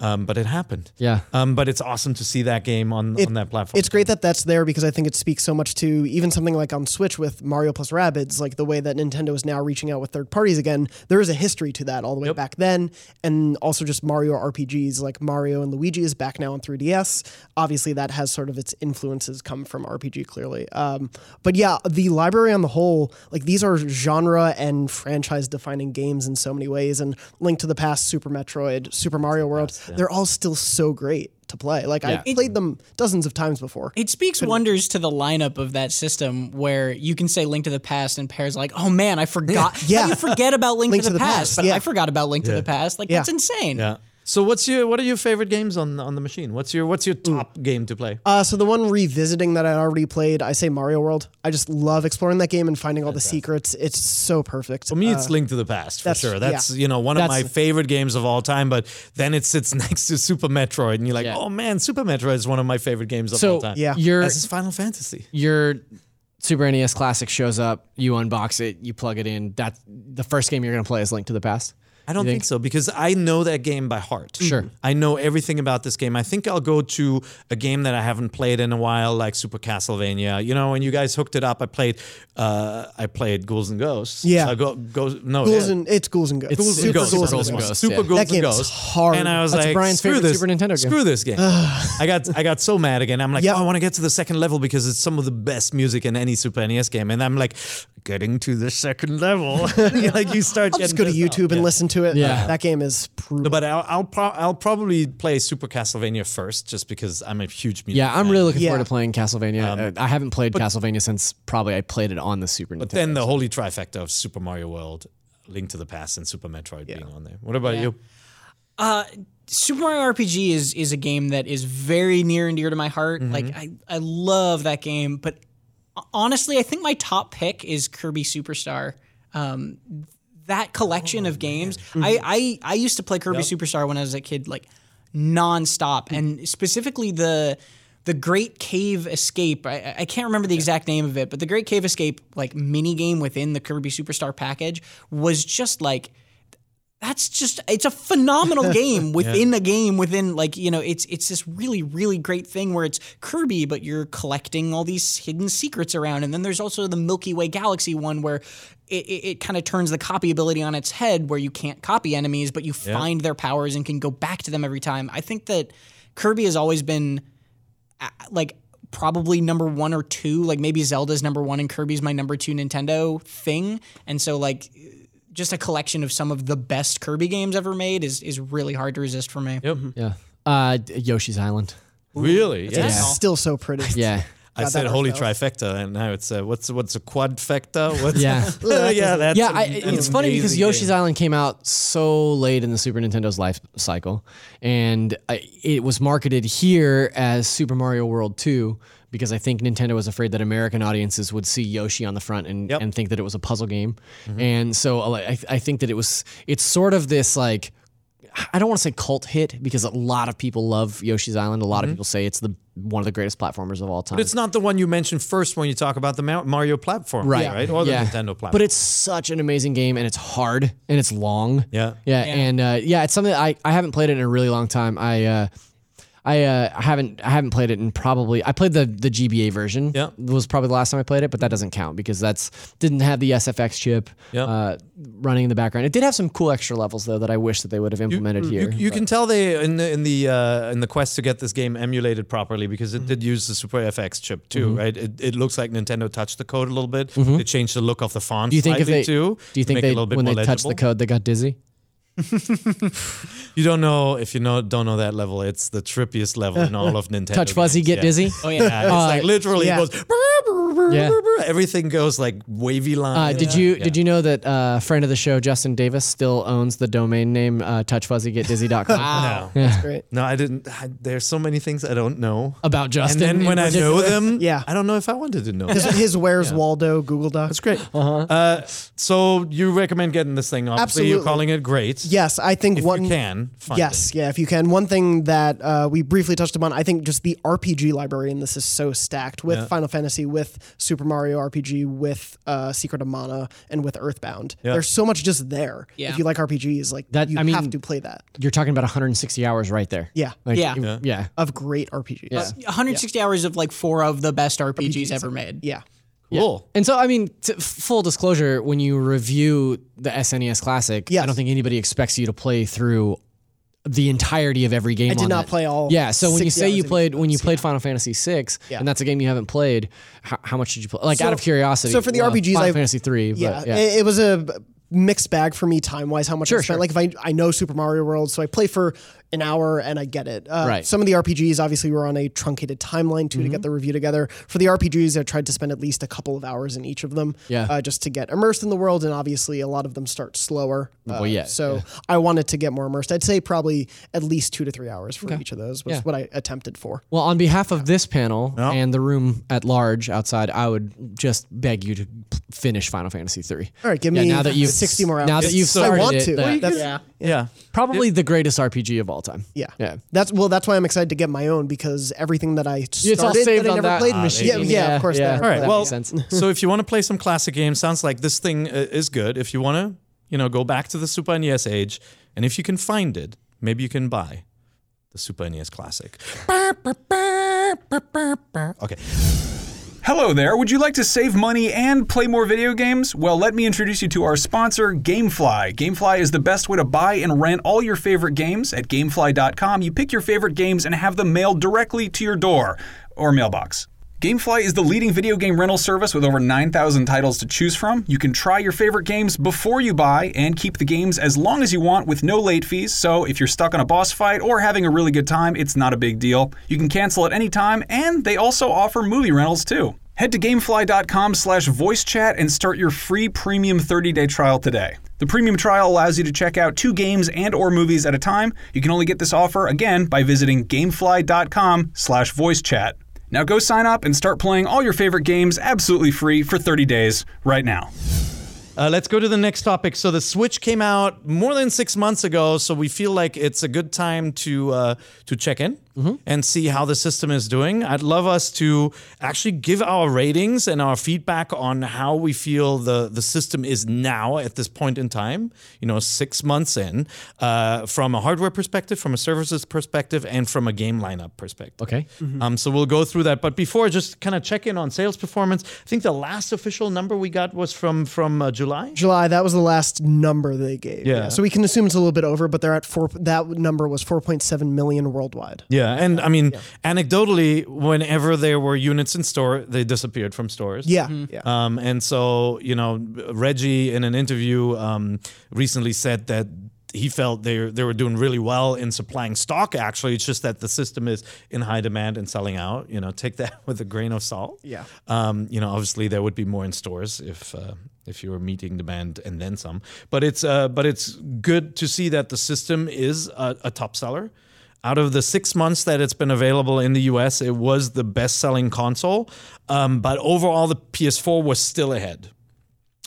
um, but it happened.
Yeah.
Um, but it's awesome to see that game on
It-
on that platform.
It's great that that's there because I think it speaks so much to even something like on Switch with Mario plus Rabbids, like the way that Nintendo is now reaching out with third parties again. There is a history to that all the way
Yep.
back then, and also just Mario RPGs like Mario and Luigi is back now on 3DS. Obviously, that has sort of its influences come from RPG clearly. Um, but yeah, the library on the whole, like these are genre and franchise defining games in so many ways. And Link to the Past, Super Metroid, Super Mario World, they're all still so great to play. Like
Yeah.
I played them dozens of times before.
It speaks wonders to the lineup of that system where you can say Link to the Past and pairs like, oh man, I forgot.
Yeah.
How do you forget about Link, to, the past,
Past,
but
yeah.
I forgot about Link to the Past. Like
Yeah.
that's insane.
yeah. So what's your what are your favorite games on on the machine? What's your what's your top game to play?
Uh, so the one revisiting that I already played, I say Mario World. I just love exploring that game and finding all the secrets. It's so perfect.
For me, it's Link to the Past for
that's-
sure. That's
yeah.
you know one of
That's-
my favorite games of all time. But then it sits next to Super Metroid, and you're like,
Yeah.
oh man, Super Metroid is one of my favorite games of
So
all time.
Yeah.
you're
as is Final Fantasy.
your Super NES Classic shows up, you unbox it, you plug it in. That's the first game you're gonna play is Link to the Past.
I don't
You
think? so because I know that game by heart.
Sure.
I know everything about this game. I think I'll go to a game that I haven't played in a while, like Super Castlevania. You know, when you guys hooked it up, I played. Uh, I played Ghouls and Ghosts.
Yeah.
Uh, go, Ghosts. No.
Ghouls and it's Ghouls and Ghosts.
Ghouls and
Super
Ghosts.
Ghouls
Ghouls
and Ghosts.
Super
yeah.
Ghouls
That
and Ghosts.
hard.
And I was
That's
like,
Brian's
screw
favorite
this,
Super Nintendo game.
Screw this game. I got I got so mad again. I'm like,
Yep.
oh, I want to get to the second level because it's some of the best music in any Super NES game. And I'm like, getting to the second level. like you start
I'll just go to. YouTube and
Yeah.
listen to it.
Yeah.
that game is brutal.
No, but I'll I'll, pro- I'll probably play Super Castlevania first, just because I'm a huge music.
Yeah, I'm
fan.
really looking
Yeah.
forward to playing Castlevania. Uh, I haven't played Castlevania since probably I played it on the Super Nintendo.
But
Nintendo.
then the holy trifecta of Super Mario World, Link to the Past, and Super Metroid being on there. What about you?
Super Mario RPG is is a game that is very near and dear to my heart. Like I I love that game, but honestly, I think my top pick is Kirby Superstar. Um, that collection oh, of games, mm-hmm. I, I I used to play Kirby Superstar when I was a kid, like nonstop, mm-hmm. and specifically the the Great Cave Escape. I, I can't remember the exact name of it, but the Great Cave Escape like mini game within the Kirby Superstar package was just like that's just it's a phenomenal game within a game within like you know it's it's this really really great thing where it's Kirby but you're collecting all these hidden secrets around and then there's also the Milky Way Galaxy one where it, it, it kind of turns the copy ability on its head where you can't copy enemies but you find their powers and can go back to them every time. I think that Kirby has always been uh, like probably number one or two. Like maybe Zelda's number one and Kirby's my number two Nintendo thing. And so like just a collection of some of the best Kirby games ever made is is really hard to resist for me.
Yep.
yeah, uh, Yoshi's Island.
Really? Yeah.
it's still so pretty.
Yeah,
I
God,
said holy
works
trifecta, and now it's uh, what's what's a quadfecta? What's
Yeah.
yeah, that's
yeah.
an-
I,
an
it's funny because Yoshi's
game.
Island came out so late in the Super Nintendo's life cycle, and I, it was marketed here as Super Mario World 2 because I think Nintendo was afraid that American audiences would see Yoshi on the front and,
Yep.
and think that it was a puzzle game, and so uh, I, I think that it was it's sort of this like. I don't want to say cult hit because a lot of people love Yoshi's Island. A lot of people say it's the one of the greatest platformers of all time.
But it's not the one you mentioned first when you talk about the Mario platform,
Right.
Right, or the
Yeah.
Nintendo platform.
But it's such an amazing game, and it's hard and it's long.
Yeah.
yeah, and uh, yeah, it's something that I, I haven't played it in a really long time. I uh, I uh, I haven't I haven't played it in probably I played the the GBA version.
Yeah.
was probably the last time I played it, but that doesn't count because that's didn't have the SFX chip
Yeah.
uh, running in the background. It did have some cool extra levels though that I wish that they would have implemented
you,
here.
you can tell they in the in the uh, in the quest to get this game emulated properly because it did use the Super FX chip too,
Mm-hmm.
right? It, it looks like Nintendo touched the code a little bit. They changed the look of the font.
do you think if they
too?
do you think they
a little bit
when they touched the code they got dizzy?
You don't know if you know don't know that level. It's the trippiest level in all of Nintendo.
Touch fuzzy,
games,
get
yeah.
dizzy.
Oh yeah.
It's uh, like literally
yeah.
goes.
Yeah.
Everything goes like wavy
Uh,
line.
did you did you know that uh, friend of the show Justin Davis still owns the domain name uh, touchfuzzygetdizzy.com?
Wow.
No.
Great.
No, I didn't. I, there's so many things I don't know.
About Justin.
And
then
when I know them,
Yeah.
I don't know if I wanted to know.
His, his Where's Waldo Google Doc.
That's great. Uh-huh. so you recommend getting this thing? Obviously, you're
Absolutely.
calling it great.
Yes, I think
if
one
you can. Find
Yes,
it.
yeah, if you can. One thing that uh, we briefly touched upon, I think just the RPG library in this is so stacked with
Yeah.
Final Fantasy, with Super Mario RPG, with uh, Secret of Mana, and with Earthbound.
Yeah.
There's so much just there.
Yeah.
If you like RPGs, like
That-
you
I mean-
have to play that.
You're talking about 160 hours right there.
Yeah.
Like,
Yeah.
yeah. Yeah.
Of great RPGs.
Yeah.
160 hours of like four of the best RPGs ever made.
Yeah.
Cool.
And so, I mean, t- full disclosure, when you review the SNES Classic,
Yes.
I don't think anybody expects you to play through the entirety of every game.
I did not
that.
play all
Yeah, so when you say you played, when you played Final Fantasy VI,
Yeah.
and that's a game you haven't played, how, how much did you play? Like
So-
out of curiosity.
so for the
well,
RPGs,
Final
I-
Fantasy three, but
Yeah,
yeah,
It, it was a mixed bag for me time wise. How much
Sure,
I spent.
sure.
Like if I I know Super Mario World, so I play for an hour and I get it. Uh,
Right.
Some of the RPGs obviously were on a truncated timeline too to
Mm-hmm.
get the review together. For the RPGs, I tried to spend at least a couple of hours in each of them.
Yeah.
Uh, just to get immersed in the world, and obviously a lot of them start slower. Uh,
Well, yeah,
So
yeah.
I wanted to get more immersed. I'd say probably at least two to three hours for each of those was
Yeah.
what I attempted for.
Well, on behalf of this panel and the room at large outside, I would just beg you to finish Final Fantasy three.
All right, give
Yeah,
me
now that you've
60 more hours.
Now that you've
So-
I
started
want
it,
to.
that-
That's-
Yeah.
Yeah.
probably the greatest RPG of all time.
Yeah.
Yeah.
That's well. That's why I'm excited to get my own because everything that I started
It's all saved
that I
on
never
that
played.
machine.
yeah, yeah, of course.
Yeah.
that-
All right.
that
Well,
makes
sense.
so if you want to play some classic games, sounds like this thing uh, is good. If you want to, you know, go back to the Super NES age, and if you can find it, maybe you can buy the Super NES Classic. Okay.
Hello there. Would you like to save money and play more video games? Well, let me introduce you to our sponsor, Gamefly. Gamefly is the best way to buy and rent all your favorite games. At gamefly.com, you pick your favorite games and have them mailed directly to your door or mailbox. Gamefly is the leading video game rental service with over 9,000 titles to choose from. You can try your favorite games before you buy and keep the games as long as you want with no late fees. So if you're stuck on a boss fight or having a really good time, it's not a big deal. You can cancel at any time, and they also offer movie rentals too. Head to gamefly.com slash voicechat and start your free premium 30-day trial today. The premium trial allows you to check out two games and or movies at a time. You can only get this offer again by visiting gamefly.com slash voicechat. Now go sign up and start playing all your favorite games absolutely free for 30 days right now.
Uh, let's go to the next topic. So the Switch came out more than six months ago, so we feel like it's a good time to uh, to check in and see how the system is doing. I'd love us to actually give our ratings and our feedback on how we feel the the system is now at this point in time. You know, six months in, uh, from a hardware perspective, from a services perspective, and from a game lineup perspective.
Okay.
Um, so we'll go through that. But before, just kind of check in on sales performance. I think the last official number we got was from from uh, July.
July, that was the last number they gave.
Yeah.
So we can assume it's a little bit over, but they're at four. That number was 4.7 million worldwide.
Yeah, and I mean, anecdotally, whenever there were units in store, they disappeared from stores.
Yeah. Yeah.
Um, and so, you know, Reggie in an interview um, recently said that he felt they they were doing really well in supplying stock. Actually, it's just that the system is in high demand and selling out. You know, take that with a grain of salt.
Yeah.
Um, you know, obviously there would be more in stores if uh, if you were meeting demand and then some. But it's uh, but it's good to see that the system is a, a top seller. Out of the six months that it's been available in the US, it was the best selling console. Um, but overall, the PS4 was still ahead.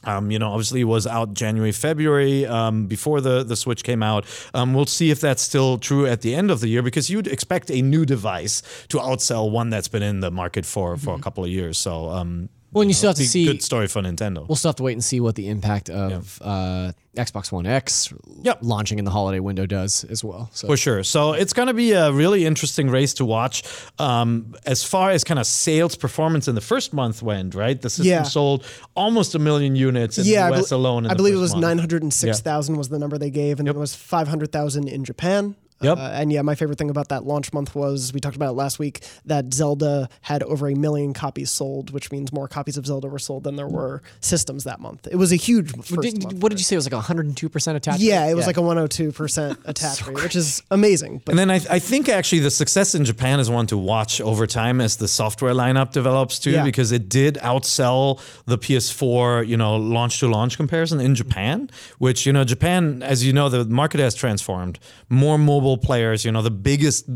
Um, you know, obviously it was out January, February um, before the, the Switch came out. Um, we'll see if that's still true at the end of the year because you'd expect a new device to outsell one that's been in the market for, for a couple of years. So, um,
Well, and you still have to
be
see.
good story for Nintendo.
We'll still have to wait and see what the impact of uh, Xbox One X
Yep.
launching in the holiday window does as well. So
For sure. So it's going to be a really interesting race to watch. Um, as far as kind of sales performance in the first month went, right? The system
Yeah.
sold almost a million units in
yeah,
the
I
US
bel-
alone. In
I
the
believe it was
month.
906,000 was the number they gave, and it was 500,000 in Japan.
Yep.
Uh, and yeah, my favorite thing about that launch month was we talked about it last week that Zelda had over a million copies sold, which means more copies of Zelda were sold than there were systems that month. It was a huge first
What did,
month.
what did you say? It was like 102 percent attachment.
Yeah, it was like a 102% attach rate, which is amazing. But
And then I, I think actually the success in Japan is one to watch over time as the software lineup develops too,
Yeah.
because it did outsell the PS4, you know, launch to launch comparison in Japan, which, you know, Japan, as you know, the market has transformed. More mobile players, you know, the biggest,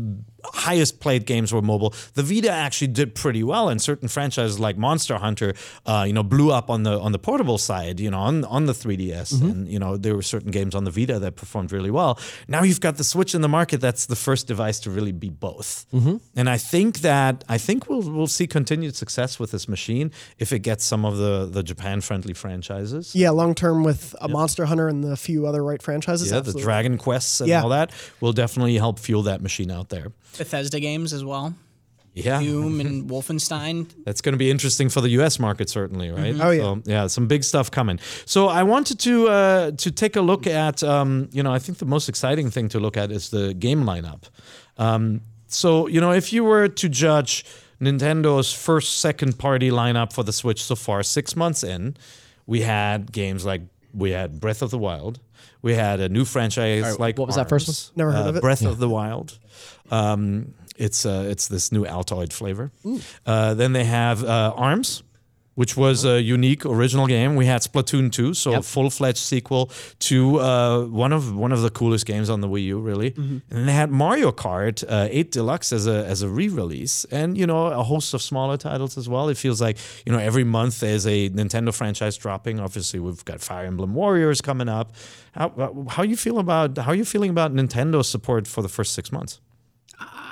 highest played games were mobile. The Vita actually did pretty well, and certain franchises like Monster Hunter, uh, you know, blew up on the on the portable side, you know, on on the 3DS, mm-hmm. and you know, there were certain games on the Vita that performed really well. Now you've got the Switch in the market. That's the first device to really be both, mm-hmm. and I think that I think we'll we'll see continued success with this machine if it gets some of the the Japan friendly franchises.
yeah, long term with uh, a Monster Hunter and the few other right franchises.
Yeah, the. Dragon Quests and
Yeah.
all that will definitely help fuel that machine out there.
Bethesda games as well.
Yeah,
Doom and Wolfenstein.
That's going to be interesting for the U.S. market, certainly, right?
Oh, yeah.
So, yeah, some big stuff coming. So I wanted to uh, to take a look at, um, you know, I think the most exciting thing to look at is the game lineup. Um, so you know, if you were to judge Nintendo's first second party lineup for the Switch so far, six months in, we had games like we had Breath of the Wild. We had a new franchise
right,
like
what was that first
one? Never heard
uh,
of it.
Breath of the Wild. Um, it's uh, it's this new Altoid flavor. Uh, then they have uh, Arms, which was a unique original game. We had Splatoon 2, so a full fledged sequel to uh, one of one of the coolest games on the Wii U, really. And they had Mario Kart uh, 8 Deluxe as a as a re release, and you know a host of smaller titles as well. It feels like you know every month there's a Nintendo franchise dropping. Obviously, we've got Fire Emblem Warriors coming up. How how you feel about how are you feeling about Nintendo's support for the first six months?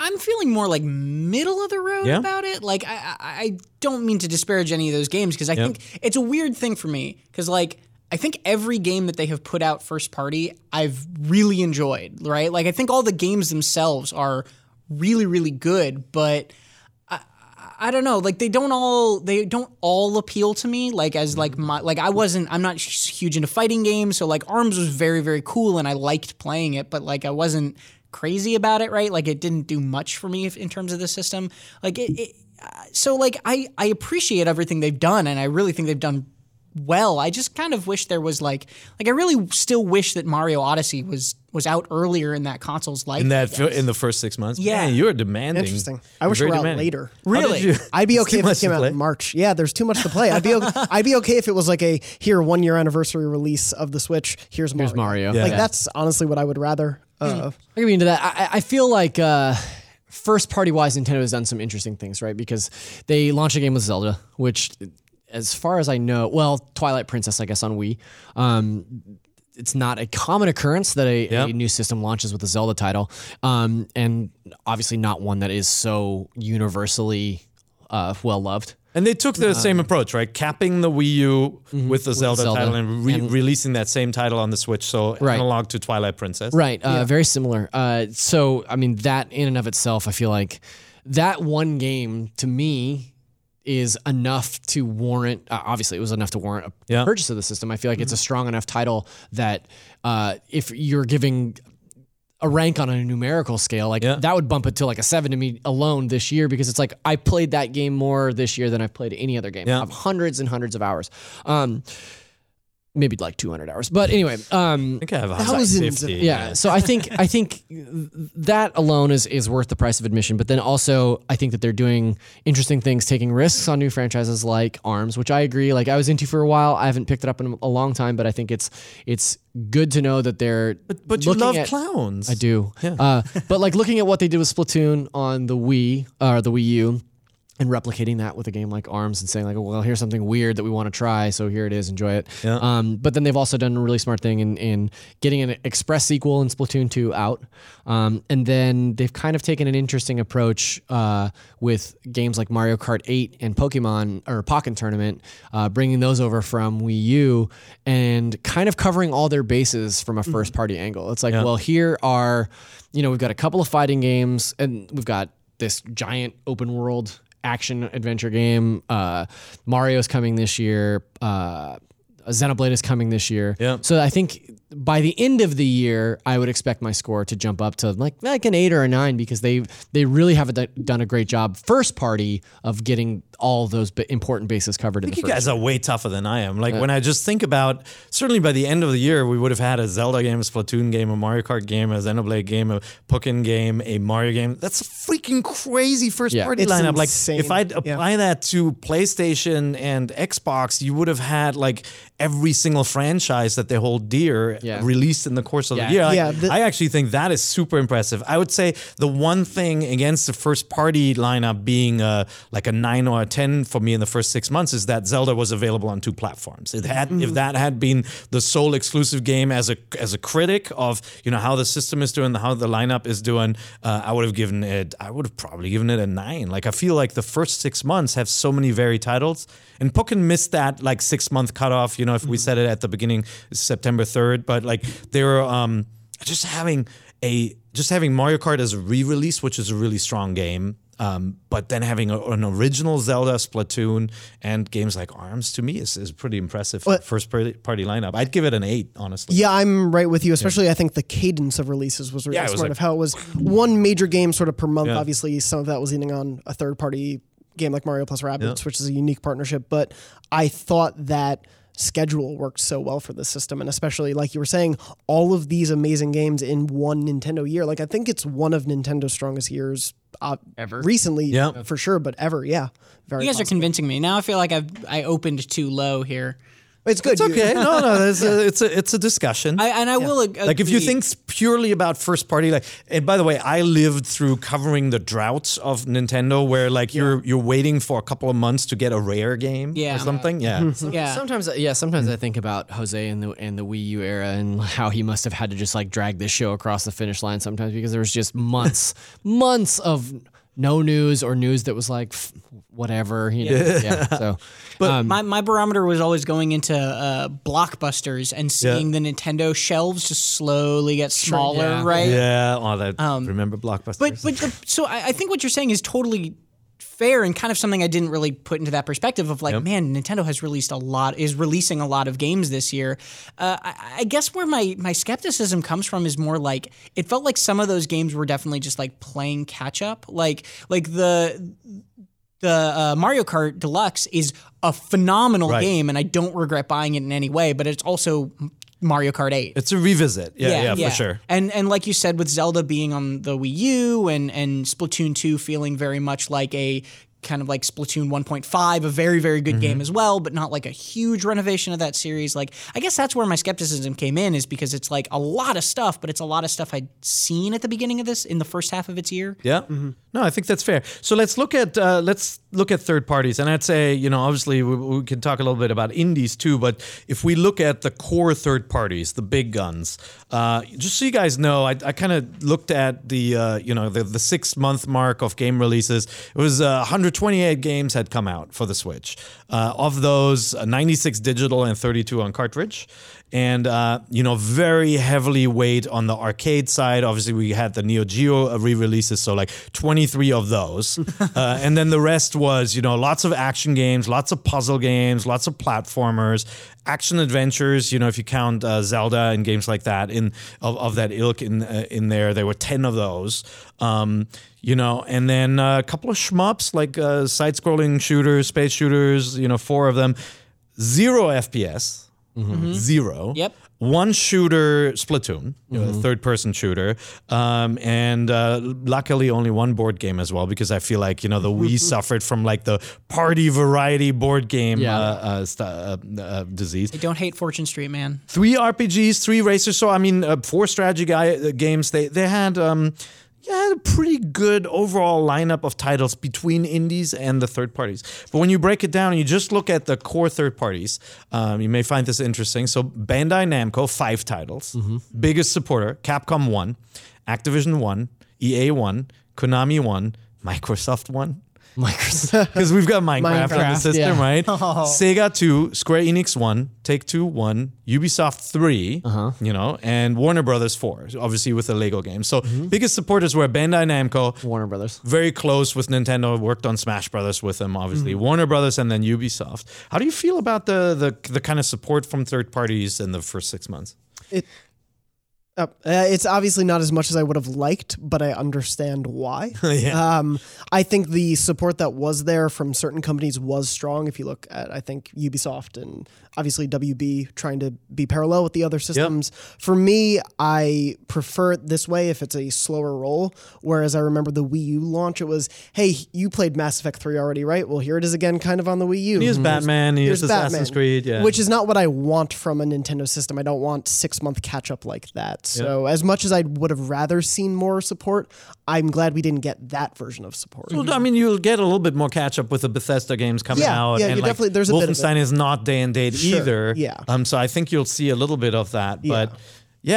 I'm feeling more like middle of the road
Yeah?
about it. Like I, I, don't mean to disparage any of those games because I think it's a weird thing for me because like I think every game that they have put out first party, I've really enjoyed, right? Like I think all the games themselves are really, really good, but I, I don't know, like they don't all they don't all appeal to me. Like as like my like I wasn't I'm not huge into fighting games, so like Arms was very very cool and I liked playing it, but like I wasn't crazy about it, right? Like it didn't do much for me if, in terms of the system. Like it, it so like I I appreciate everything they've done and I really think they've done well. I just kind of wish there was like like I really still wish that Mario Odyssey was was out earlier in that console's life.
in that
I
fi- in the first six months.
Yeah.
Man, you're demanding.
Interesting. I wish
You're
we
very
were out
demanding.
later.
Really?
you-
I'd be okay if
much
it came out in March. Yeah, there's too much to play. I'd be okay, I'd be okay if it was like a here one year anniversary release of the Switch. Here's Mario.
Here's Mario.
Yeah.
Like
Yeah.
that's honestly what I would rather. Uh,
I can be into that. I, I- I feel like uh, first party wise, Nintendo has done some interesting things, right? Because they launched a game with Zelda, which, as far as I know, well, Twilight Princess, I guess, on Wii. Um, it's not a common occurrence that a,
Yep.
a new system launches with a Zelda title, um, and obviously not one that is so universally uh, well loved.
And they took the same approach, right? Capping the Wii U with the Zelda,
Zelda.
title and, re-
And-
releasing that same title on the Switch, so
Right.
analog to Twilight Princess.
Right. Uh, Very similar. Uh, so, I mean, that in and of itself, I feel like that one game to me is enough to warrant. Uh, obviously, it was enough to warrant a
Yeah.
purchase of the system. I feel like it's a strong enough title that uh, if you're giving a rank on a numerical scale, like
Yeah.
that would bump it to like a seven to me alone this year because it's like I played that game more this year than I've played any other game.
Yeah.
I have hundreds and hundreds of hours. Um, maybe like 200 hours. But anyway, um,
I think I have
Thousands
150.
of-
yeah. So I think I think that alone is is worth the price of admission. But then also I think that they're doing interesting things, taking risks on new franchises like Arms, which I agree. Like I was into for a while. I haven't picked it up in a long time, but I think it's it's good to know that they're
But, but you love
at-
clowns.
I do. Uh, but like looking at what they did with Splatoon on the Wii or the Wii U. And replicating that with a game like Arms and saying like, well, here's something weird that we want to try, so here it is, enjoy it.
Yeah.
Um, but then they've also done a really smart thing in, in getting an express sequel in Splatoon 2 out. Um, and then they've kind of taken an interesting approach uh, with games like Mario Kart 8 and Pokemon or Pokken Tournament, uh, bringing those over from Wii U and kind of covering all their bases from a first party angle. It's like, well, here are, you know, we've got a couple of fighting games and we've got this giant open world action adventure game. Uh, Mario's coming this year. Uh, Xenoblade is coming this year.
Yeah.
So I think by the end of the year, I would expect my score to jump up to like like an eight or a nine because they they really haven't done a great job first party of getting all those important bases covered in
I
the
think
first.
you guys are way tougher than I am. Like uh, when I just think about, certainly by the end of the year, we would have had a Zelda game, a Splatoon game, a Mario Kart game, a Xenoblade game, a Pokken game, a Mario game. That's a freaking crazy first
Yeah.
party
It's
lineup. Like
insane.
if I'd
Yeah.
apply that to PlayStation and Xbox, you would have had like every single franchise that they hold dear
Yeah.
released in the course of
Yeah.
the year. Like,
Yeah, the-
I actually think that is super impressive. I would say the one thing against the first party lineup being uh, like a nine or a ten for me in the first six months is that Zelda was available on two platforms. It had if that had been the sole exclusive game as a as a critic of you know how the system is doing, how the lineup is doing, uh, I would have given it. I would have probably given it a nine. Like I feel like the first six months have so many varied titles, and Pokken missed that like six month cutoff. You know, if we said it at the beginning, September third, but like they're um just having a just having Mario Kart as a re-release, which is a really strong game. Um, but then having a, an original Zelda, Splatoon, and games like Arms to me is, is pretty impressive
Well-
first party, party lineup. I'd give it an eight, honestly.
Yeah, I'm right with you. Especially, I think the cadence of releases was really
Yeah, it was
smart.
like-
of how it was one major game sort of per month.
Yeah.
Obviously, some of that was leaning on a third party game like Mario plus Rabbids, which is a unique partnership. But I thought that schedule worked so well for this system, and especially like you were saying, all of these amazing games in one Nintendo year. Like I think it's one of Nintendo's strongest years uh,
Ever.
recently,
Yeah.
for sure, but ever, yeah, very.
You guys are convincing me. Now I feel like I've I opened too low here.
It's good.
It's okay. no, no, it's a, it's a, it's a discussion.
I and I will ag-
like if you think purely about first party like and by the way i lived through covering the droughts of nintendo where like you're you're waiting for a couple of months to get a rare game
Yeah.
or something yeah mm-hmm.
yeah.
Sometimes, uh, yeah. Sometimes I think about Jose and the and the Wii U era and how he must have had to just like drag this show across the finish line sometimes because there was just months, months of no news or news that was like whatever. You know? yeah. So, um,
My, my barometer was always going into uh, blockbusters and seeing the Nintendo shelves just slowly get smaller,
yeah.
right?
Yeah, all that. um, remember blockbusters
But but the, so I, I think what you're saying is totally fair and kind of something I didn't really put into that perspective of like, man, Nintendo has released a lot, is releasing a lot of games this year. Uh, I, I guess where my my skepticism comes from is more like it felt like some of those games were definitely just like playing catch up, like like the the uh, Mario Kart Deluxe is a phenomenal
Right.
game, and I don't regret buying it in any way. But it's also Mario Kart 8.
it's a revisit. Yeah, yeah, for sure.
And and like you said, with Zelda being on the Wii U and and Splatoon 2 feeling very much like a kind of like Splatoon 1.5, a very very good
Mm-hmm.
game as well, but not like a huge renovation of that series. Like I guess that's where my skepticism came in, is because it's like a lot of stuff, but it's a lot of stuff I'd seen at the beginning of this in the first half of its year.
Yeah. No, I think that's fair. So let's look at uh, let's look at third parties, and I'd say you know obviously we, we can talk a little bit about indies too, but if we look at the core third parties, the big guns, uh, just so you guys know, I, I kind of looked at the uh, you know the, the six month mark of game releases. It was uh, 128 games had come out for the Switch. Uh, of those, uh, 96 digital and 32 on cartridge and uh, you know very heavily weighed on the arcade side. Obviously, we had the Neo Geo uh, re-releases, so like 23 of those, uh, and then the rest was you know lots of action games, lots of puzzle games, lots of platformers, action adventures. You know, if you count uh, Zelda and games like that in of, of that ilk in uh, in there, there were 10 of those. Um, you know, and then uh, a couple of shmups like uh, side-scrolling shooters, space shooters. You know, four of them. Zero FPS. Zero.
Yep.
One shooter, Splatoon, a third person shooter. Um, and uh, luckily, only one board game as well, because I feel like, you know, the Wii suffered from like the party variety board game
Yeah.
uh, uh, uh, uh, disease.
I don't hate Fortune Street, man.
Three RPGs, three racers. So, I mean, uh, four strategy guy, uh, games. They, they had. Um, yeah, had a pretty good overall lineup of titles between indies and the third parties. But when you break it down and you just look at the core third parties, um, you may find this interesting. So Bandai Namco, five titles. Biggest supporter, Capcom one, Activision one, EA one, Konami one, Microsoft one.
Microsoft.
Because we've got Minecraft, in the system,
yeah.
right? Sega 2, Square Enix 1, Take 2 1, Ubisoft 3,
Uh-huh.
you know, and Warner Brothers 4, obviously with the Lego game. So
Mm-hmm.
biggest supporters were Bandai Namco,
Warner Brothers.
very close with Nintendo, worked on Smash Brothers with them, obviously.
Mm-hmm.
Warner Brothers and then Ubisoft. How do you feel about the, the, the kind of support from third parties in the first six months?
It, uh, uh, it's obviously not as much as I would have liked, but I understand why.
Yeah.
Um, I think the support that was there from certain companies was strong. If you look at, I think Ubisoft and obviously WB trying to be parallel with the other systems. For me, I prefer it this way if it's a slower roll. Whereas I remember the Wii U launch, it was, hey, you played Mass Effect 3 already, right? Well, here it is again, kind of on the Wii U.
Here's mhm. Batman, here's,
Here's
Assassin's
Batman,
Creed. Yeah.
Which is not what I want from a Nintendo system. I don't want six month catch up like that. So as much as I would have rather seen more support, I'm glad we didn't get that version of support.
Well, I mean, you'll get a little bit more catch up with the Bethesda games coming
Yeah,
out.
yeah,
and like,
definitely- there's a bit of it.
Wolfenstein is not day and date
Sure,
either.
yeah.
Um. So I think you'll see a little bit of that, but. Yeah,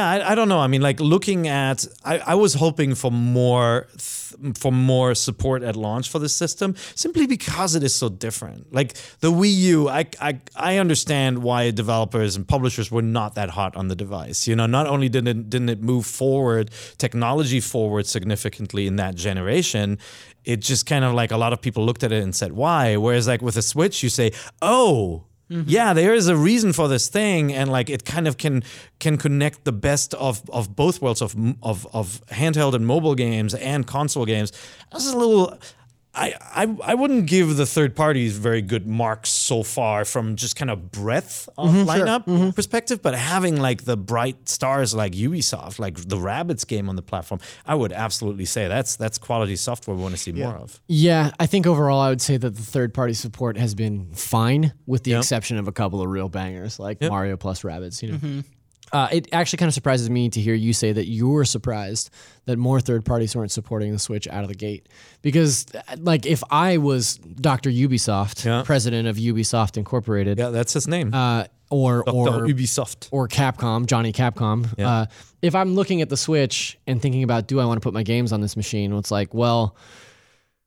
I, I don't know. I mean, like looking at, I, I was hoping for more, th- for more support at launch for the system, simply because it is so different. Like the Wii U, I, I, I understand why developers and publishers were not that hot on the device. You know, not only didn't it, didn't it move forward, technology forward significantly in that generation, it just kind of like a lot of people looked at it and said, why? Whereas like with a Switch, you say, oh, Mm-hmm. yeah, there is a reason for this thing, and like it kind of can can connect the best of of both worlds of of of handheld and mobile games and console games. That's a little. I, I I wouldn't give the third parties very good marks so far from just kind of breadth of mm-hmm, lineup mm-hmm. perspective, but having like the bright stars like Ubisoft, like the Rabbids game on the platform, I would absolutely say that's that's quality software we want to see more of.
Yeah, I think overall I would say that the third party support has been fine, with the exception of a couple of real bangers like Mario plus Rabbids. You know, mm-hmm. Uh, it actually kind of surprises me to hear you say that you were surprised that more third parties weren't supporting the Switch out of the gate. Because, uh, like, if I was Doctor Ubisoft,
Yeah.
president of Ubisoft Incorporated,
Yeah, that's his name.
uh, or or
Ubisoft.
or Capcom, Johnny Capcom. Uh, if I'm looking at the Switch and thinking about do I want to put my games on this machine, well, it's like, well,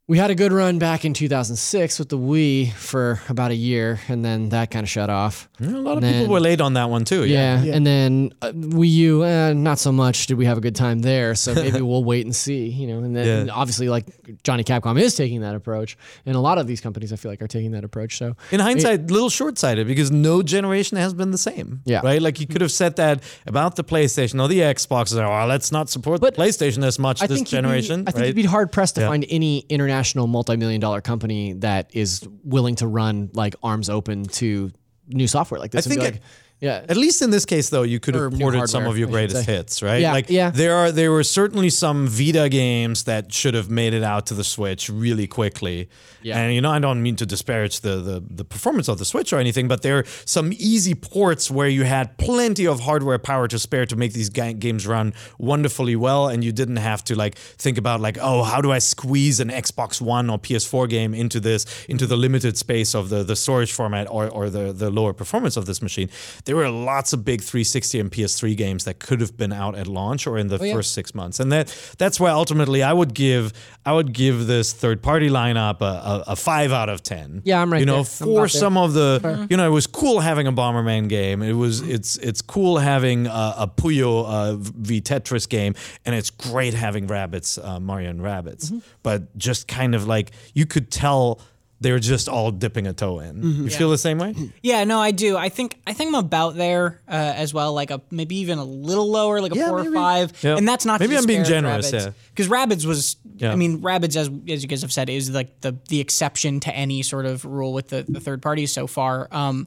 we had a good run back in 2006 with the Wii for about a year, and then that kind of shut off.
A lot of
And
people were late on that one too.
Yeah, and then uh, Wii U, eh, not so much. Did we have a good time there? So maybe we'll wait and see. You know, and then
Yeah.
and obviously, like Johnny Capcom is taking that approach, and a lot of these companies I feel like are taking that approach. So
In hindsight, a little short sighted because no generation has been the same.
Yeah.
Right? Like you could have said that about the PlayStation or the Xbox. Oh, let's not support
But
the PlayStation as much
I
this
you'd be-
generation.
I think
right?
you'd be hard pressed to
Yeah.
find any international multi-million dollar company that is willing to run like arms open to new software like this.
I think
like, yeah,
At least in this case, though, you could
Or
have ported some of your greatest hits, right?
Yeah,
like
yeah.
there are there were certainly some Vita games that should have made it out to the Switch really quickly.
Yeah.
And you know, I don't mean to disparage the, the the performance of the Switch or anything, but there are some easy ports where you had plenty of hardware power to spare to make these ga- games run wonderfully well, and you didn't have to like think about like, oh, how do I squeeze an Xbox One or PS4 game into this into the limited space of the the storage format or or the the lower performance of this machine. There were lots of big 360 and PS3 games that could have been out at launch or in the
yeah.
first six months, and that that's why ultimately I would give I would give this third party lineup a, a, a five out of ten.
Yeah, I'm right
You know,
there.
For
about there.
some of the you know, it was cool having a Bomberman game. It was it's it's cool having a, a Puyo uh, v Tetris game, and it's great having Rabbids, uh, Mario and Rabbids.
Mm-hmm.
But just kind of like you could tell. They're just all dipping a toe in.
Mm-hmm.
You feel the same way?
Yeah, no, I do. I think I think I'm about there uh, as well. Like a maybe even a little lower, like a
Yeah,
four
maybe.
or five.
Yeah.
And that's not
Maybe I'm being generous,
Rabbids.
yeah.
Because Rabbids was,
Yeah.
I mean, Rabbids as as you guys have said is like the the exception to any sort of rule with the, the third parties so far. Um,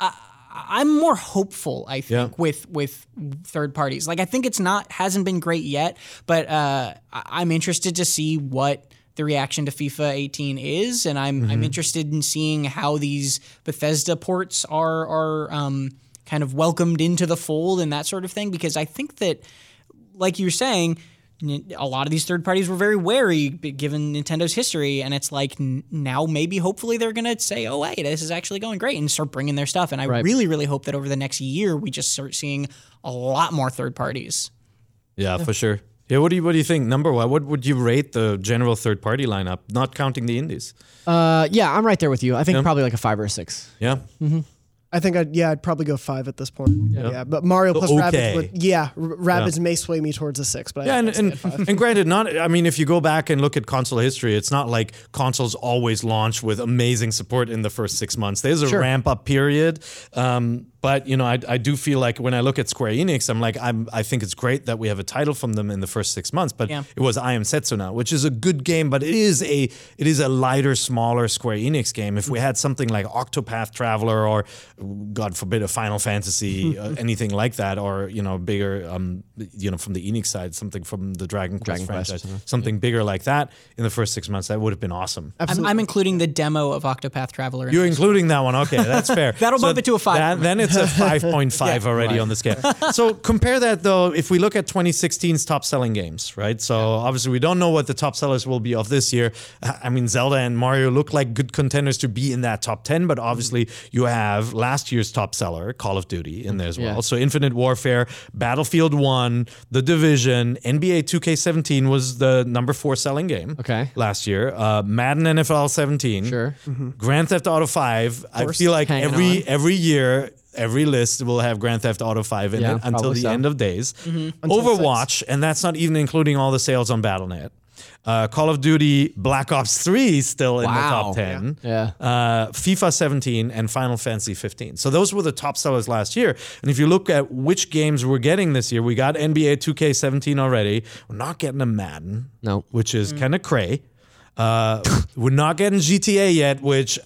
I, I'm more hopeful, I think,
Yeah.
with with third parties. Like I think it's not hasn't been great yet, but uh, I'm interested to see what the reaction to FIFA 18 is, and I'm
Mm-hmm.
I'm interested in seeing how these Bethesda ports are are um, kind of welcomed into the fold and that sort of thing. Because I think that, like you're saying. A lot of these third parties were very wary given Nintendo's history, and it's like now maybe hopefully they're gonna say, "Oh hey, this is actually going great," and start bringing their stuff. And I
Right.
really, really hope that over the next year we just start seeing a lot more third parties.
Yeah, for sure. Yeah, what do you what do you think? Number one, what would you rate the general third party lineup, not counting the indies?
uh, yeah, I'm right there with you. I think probably like a five or a six.
Yeah.
I think I'd yeah I'd probably go five at this point. Yeah, but Mario plus
Okay.
Rabbids would yeah R- Rabbids may sway me towards a six, but
Yeah,
I,
and, and,
five.
and granted, not. I mean, if you go back and look at console history, it's not like consoles always launch with amazing support in the first six months. There's a ramp up period. Um, but you know, I, I do feel like when I look at Square Enix, I'm like, I'm I think it's great that we have a title from them in the first six months. But
Yeah.
it was I Am Setsuna, which is a good game, but it is a it is a lighter, smaller Square Enix game. If we had something like Octopath Traveler or God forbid a Final Fantasy, uh, anything like that, or you know, bigger, um, you know, from the Enix side, something from the Dragon Quest
Dragon Quest,
franchise, something bigger like that in the first six months, that would have been awesome.
I'm, I'm including the demo of Octopath Traveler. in
You're
this.
including that one. Okay, that's fair.
That'll bump it to a five.
that- then it's a 5.5 already on the scale. So compare that though, if we look at 2016's top selling games, right? So obviously we don't know what the top sellers will be of this year. I mean, Zelda and Mario look like good contenders to be in that top 10, but obviously you have last year's top seller, Call of Duty, in there as well.
Yeah.
So Infinite Warfare, Battlefield 1, The Division, NBA 2K17 was the number four selling game
Okay.
last year. Uh, Madden NFL 17.
Sure.
Grand Theft Auto 5. I feel like every
on.
every year, every list will have Grand Theft Auto 5 in
Yeah,
it until the
so.
end of days.
Until
Overwatch, and that's not even including all the sales on BattleNet. Uh, Call of Duty Black Ops 3 is still in the top 10.
Yeah.
Uh, FIFA 17 and Final Fantasy 15. So those were the top sellers last year. And if you look at which games we're getting this year, we got NBA 2K17 already. We're not getting a Madden
No.
which is kind of cray. Uh, we're not getting GTA yet, which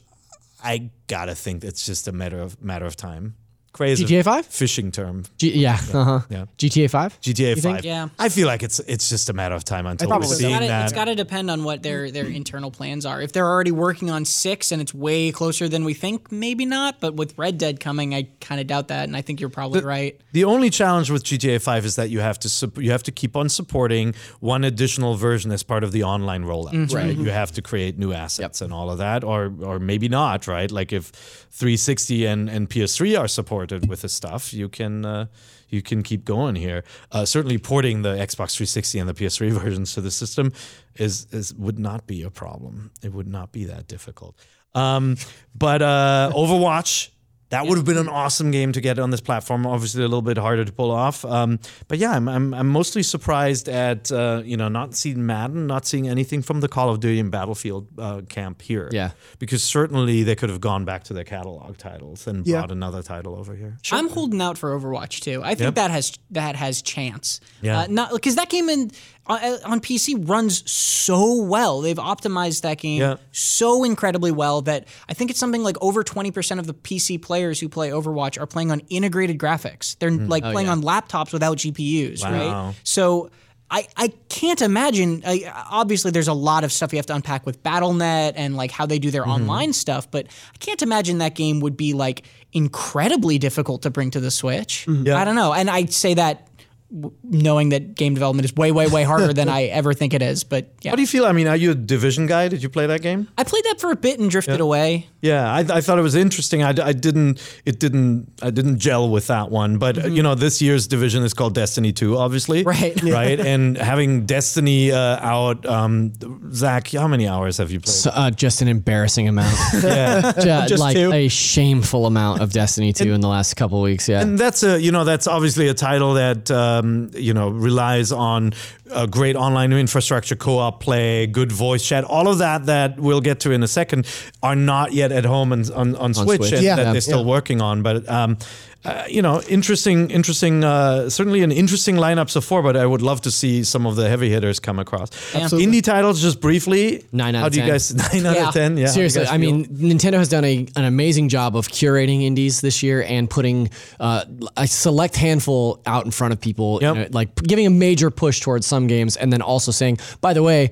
I gotta think it's just a matter of matter of time. Cray is
GTA 5?
fishing term.
G- yeah. Uh-huh.
Yeah.
GTA 5?
GTA Five.
think?
Yeah.
I feel like it's it's just a matter of time until we're seeing
It's gotta-
that.
It's got to depend on what their their internal plans are. If they're already working on six and it's way closer than we think, maybe not. But with Red Dead coming, I kind of doubt that, and I think you're probably right.
The only challenge with GTA 5 is that you have to sup- you have to keep on supporting one additional version as part of the online rollout, right? You have to create new assets and all of that, or or maybe not, right? Like if 360 and, and PS3 are support started with the stuff, you can uh, you can keep going here. Uh, certainly, porting the Xbox 360 and the PS3 versions to the system is is would not be a problem. It would not be that difficult. Um, but uh, Overwatch. That would have been an awesome game to get on this platform. Obviously, a little bit harder to pull off. Um, but yeah, I'm, I'm, I'm mostly surprised at uh, you know not seeing Madden, not seeing anything from the Call of Duty and Battlefield uh, camp here.
Yeah.
because certainly they could have gone back to their catalog titles and
Yeah.
brought another title over here.
I'm holding out for Overwatch too. I think
Yep.
that has that has chance.
Yeah.
Uh, not because that came in on PC runs so well. They've optimized that game
Yeah.
so incredibly well that I think it's something like over 20% of the PC players who play Overwatch are playing on integrated graphics. They're like playing on laptops without GPUs.
Oh, Wow.
right? So I, I can't imagine. I, obviously, there's a lot of stuff you have to unpack with BattleNet and like how they do their
Mm-hmm.
online stuff, but I can't imagine that game would be like incredibly difficult to bring to the Switch.
Mm-hmm.
I don't know, and I say that w- knowing that game development is way, way, way harder than I ever think it is. But yeah,
How do you feel? I mean, are you a Division guy? Did you play that game?
I played that for a bit and drifted away.
Yeah, I, I thought it was interesting. I, I didn't, it didn't, I didn't gel with that one. But uh, you know, this year's division is called Destiny Two, obviously.
Right.
Right. and having Destiny uh, out, um, Zach, how many hours have you played?
So, uh, just an embarrassing amount.
yeah.
Ju-
Just
like
two?
a shameful amount of Destiny 2 in the last couple weeks. Yeah.
And that's a you know that's obviously a title that um, you know relies on a great online infrastructure, co-op play, good voice chat, all of that that we'll get to in a second are not yet at home and on, on, Switch,
Switch.
and
Yeah.
that
Yeah.
they're still working on. But um, uh, you know, interesting, interesting, uh, certainly an interesting lineup so far. But I would love to see some of the heavy hitters come across.
Absolutely.
Indie titles, just briefly.
Nine out
How
of
do you
10.
guys? Nine out
Yeah.
of ten. Yeah. how do you
Seriously, I
feel?
mean, Nintendo has done a, an amazing job of curating indies this year and putting uh, a select handful out in front of people,
Yep.
you know, like giving a major push towards some games, and then also saying, by the way,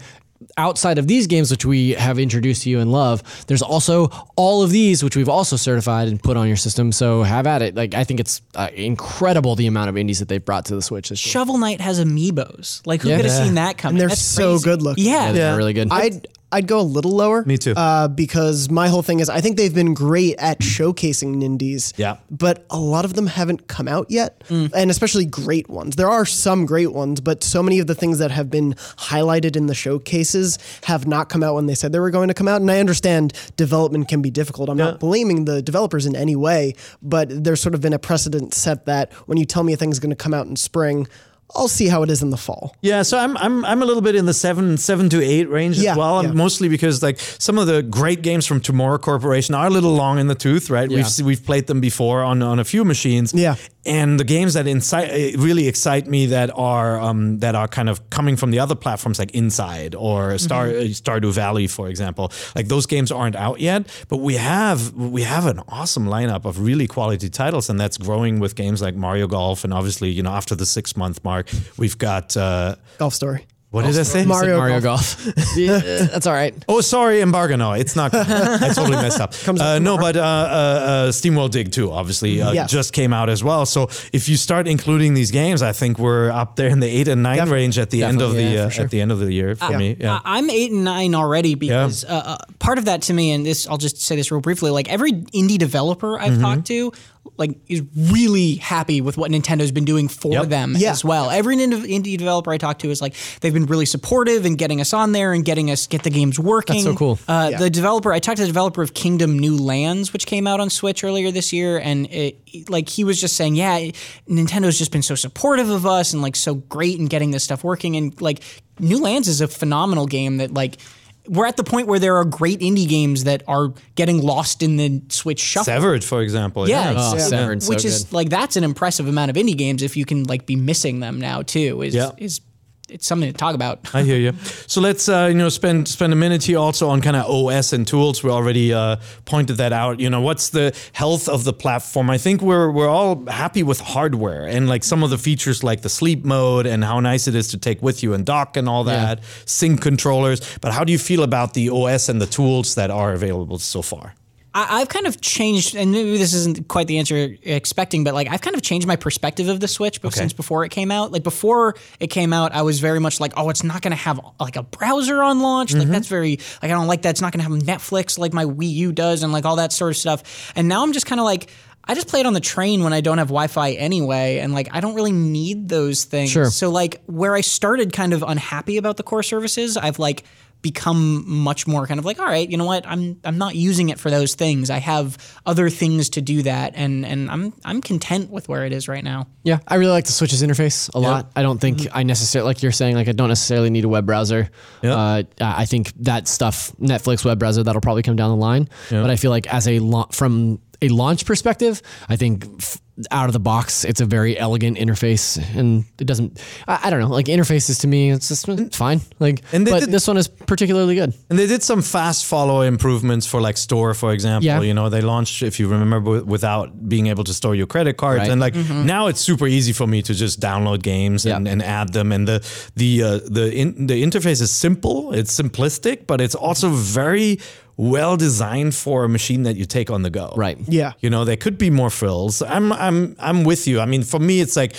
outside of these games which we have introduced to you and love, there's also all of these which we've also certified and put on your system. So have at it. Like I think it's uh, incredible the amount of indies that they've brought to the Switch this year.
Shovel Knight has amiibos. Like who
Yeah.
could have
Yeah.
seen that coming?
And they're
That's
so
crazy.
good looking.
Yeah.
Yeah, they're really good.
I'd I'd go a little lower.
Me too.
Uh, because my whole thing is I think they've been great at showcasing Nindies.
Yeah.
But a lot of them haven't come out yet, and especially great ones. There are some great ones, but so many of the things that have been highlighted in the showcases have not come out when they said they were going to come out. And I understand development can be difficult. I'm not blaming the developers in any way, but there's sort of been a precedent set that when you tell me a thing's going to come out in spring. I'll see how it is in the fall.
Yeah, so I'm I'm I'm a little bit in the seven seven to eight range
Yeah,
as well.
yeah.
Mostly because like some of the great games from Tomorrow Corporation are a little long in the tooth, right? Yeah. We've we've played them before on on a few machines.
Yeah.
and the games that incite uh, really excite me that are um, that are kind of coming from the other platforms like Inside or Star
Mm-hmm.
uh, Stardew Valley, for example. Like those games aren't out yet, but we have we have an awesome lineup of really quality titles, and that's growing with games like Mario Golf, and obviously you know after the six month mark, we've got. Uh,
Golf story.
what did I say?
Mario
Mario Golf. yeah, that's all right.
Oh, sorry, embargo. No, it's not. I totally messed up. Uh, no, but uh, uh, uh, SteamWorld Dig 2 obviously uh,
Yes.
just came out as well. So if you start including these games, I think we're up there in the eight and nine
Definitely.
range at the end of
Definitely,
the uh,
sure.
at the end of the year for me. Yeah.
I- I'm eight and nine already because uh, uh, part of that to me, and this I'll just say this real briefly. Like every indie developer I've
Mm-hmm.
talked to, like is really happy with what Nintendo's been doing for
Yep.
them
Yeah.
as well. Every indie indie developer I talk to is like they've been really supportive and getting us on there and getting us get the games working.
That's so cool.
Uh,
Yeah.
The developer I talked to the developer of Kingdom New Lands, which came out on Switch earlier this year, and it, like he was just saying, yeah, Nintendo's just been so supportive of us and like so great in getting this stuff working, and like New Lands is a phenomenal game that like. We're at the point where there are great indie games that are getting lost in the Switch shuffle.
Severed, for example.
Yeah,
Oh,
it's-
Severed, uh, so
which is
good.
like that's an impressive amount of indie games if you can like be missing them now too. Is
Yeah.
is it's something to talk about.
I hear you. So let's uh, you know spend spend a minute here also on kind of OS and tools. We already uh, pointed that out. You know, what's the health of the platform? I think we're we're all happy with hardware and like some of the features like the sleep mode and how nice it is to take with you and dock and all that. Sync controllers. But how do you feel about the OS and the tools that are available so far?
I, I've kind of changed, and maybe this isn't quite the answer you're expecting, but like I've kind of changed my perspective of the Switch bef- since before it came out. Like before it came out, I was very much like, oh, it's not going to have like a browser on launch. Like mm-hmm. that's very like I don't like that. It's not going to have Netflix like my Wii U does, and like all that sort of stuff. And now I'm just kind of like. I just play it on the train when I don't have Wi-Fi anyway, and like I don't really need those things.
Sure.
So like where I started kind of unhappy about the core services, I've like become much more kind of like, all right, you know what? I'm I'm not using it for those things. I have other things to do that, and and I'm I'm content with where it is right now.
Yeah, I really like the Switch's interface a lot. I don't think I necessarily, like you're saying, like I don't necessarily need a web browser. Uh, I think that stuff, Netflix web browser, that'll probably come down the line. But I feel like as a la- from a launch perspective, I think f- out of the box, it's a very elegant interface, and it doesn't. I, I don't know, like interfaces to me, it's just it's fine. Like,
And they
but
did-
this one is particularly good.
And they did some fast follow improvements for like store, for example.
Yeah.
You know, they launched, if you remember, w- without being able to store your credit cards.
Right.
And like now it's super easy for me to just download games and,
Yeah.
and add them. And the the uh, the in, the interface is simple, it's simplistic, but it's also very well designed for a machine that you take on the go.
Right.
Yeah.
You know, there could be more frills. I'm I'm I'm with you. I mean, for me, it's like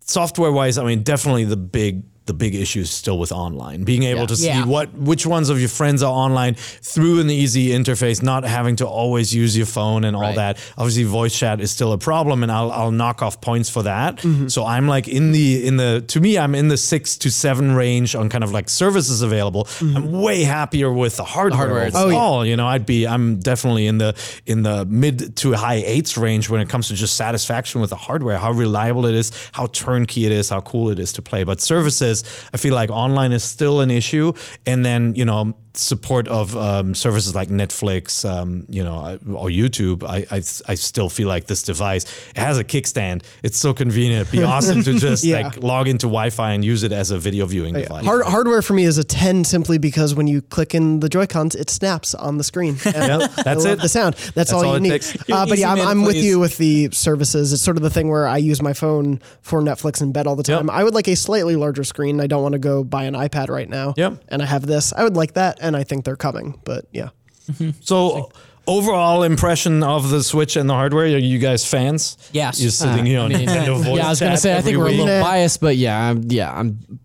software wise. I mean, definitely the big the big issue is still with online. Being able to see
Yeah.
what which ones of your friends are online through an easy interface, not having to always use your phone and all
Right.
that. Obviously, voice chat is still a problem, and I'll I'll knock off points for that.
Mm-hmm.
So I'm like in the in the to me, I'm in the six to seven range on kind of like services available. I'm way happier with the hardware.
hardware
overall.
itself.
Oh, you know, I'd be I'm definitely in the in the mid to high eights range when it comes to just satisfaction with the hardware, how reliable it is, how turnkey it is, how cool it is to play. But services, I feel like online is still an issue, and then you know support of um, services like Netflix, um, you know, or YouTube. I, I I still feel like this device it has a kickstand. It's so convenient. It'd be awesome to just
Yeah.
like log into Wi-Fi and use it as a video viewing device.
Hard, hardware for me is a 10 simply because when you click in the Joy-Cons, it snaps on the screen. And
that's it.
The sound. That's, all,
all
you need. Uh, but yeah, I'm,
man,
I'm with you with the services. It's sort of the thing where I use my phone for Netflix in bed all the time. I would like a slightly larger screen. I don't want to go buy an iPad right now.
Yep.
And I have this. I would like that, and I think they're coming. But yeah. Mm-hmm.
So overall impression of the Switch and the hardware, are you guys fans?
Yes.
You're sitting uh, here on
I mean,
Nintendo voice
yeah, I was gonna say I think we're a little biased, but yeah, I'm, yeah, I'm.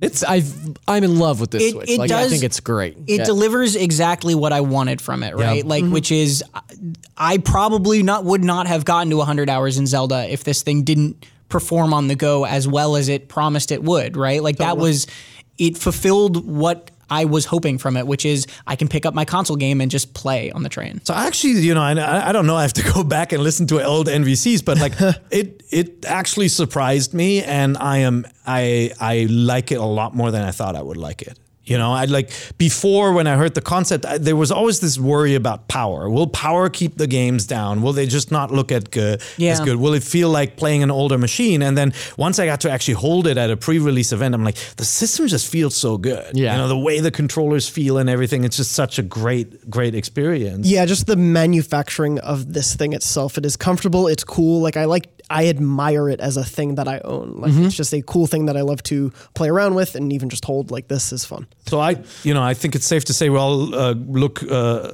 It's I I'm in love with this
It-
Switch.
it
like I think it's great.
It
Yeah.
delivers exactly what I wanted from it, right? Like, mm-hmm. which is, I probably not would not have gotten to 100 hours in Zelda if this thing didn't perform on the go as well as it promised it would, right? Like that was, it fulfilled what I was hoping from it, which is I can pick up my console game and just play on the train.
So actually, you know, I, I don't know. I have to go back and listen to old NVCs, but like it, it actually surprised me, and I am, I, I like it a lot more than I thought I would like it. You know, I like before when I heard the concept, I, there was always this worry about power. Will power keep the games down? Will they just not look at good as
Yeah.
good? Will it feel like playing an older machine? And then once I got to actually hold it at a pre-release event, I'm like, the system just feels so good.
Yeah.
you know, the way the controllers feel and everything. It's just such a great, great experience.
Yeah, just the manufacturing of this thing itself. It is comfortable. It's cool. Like I like, I admire it as a thing that I own. Like
Mm-hmm.
it's just a cool thing that I love to play around with, and even just hold. Like this is fun.
So I, you know, I think it's safe to say we'll uh, look uh,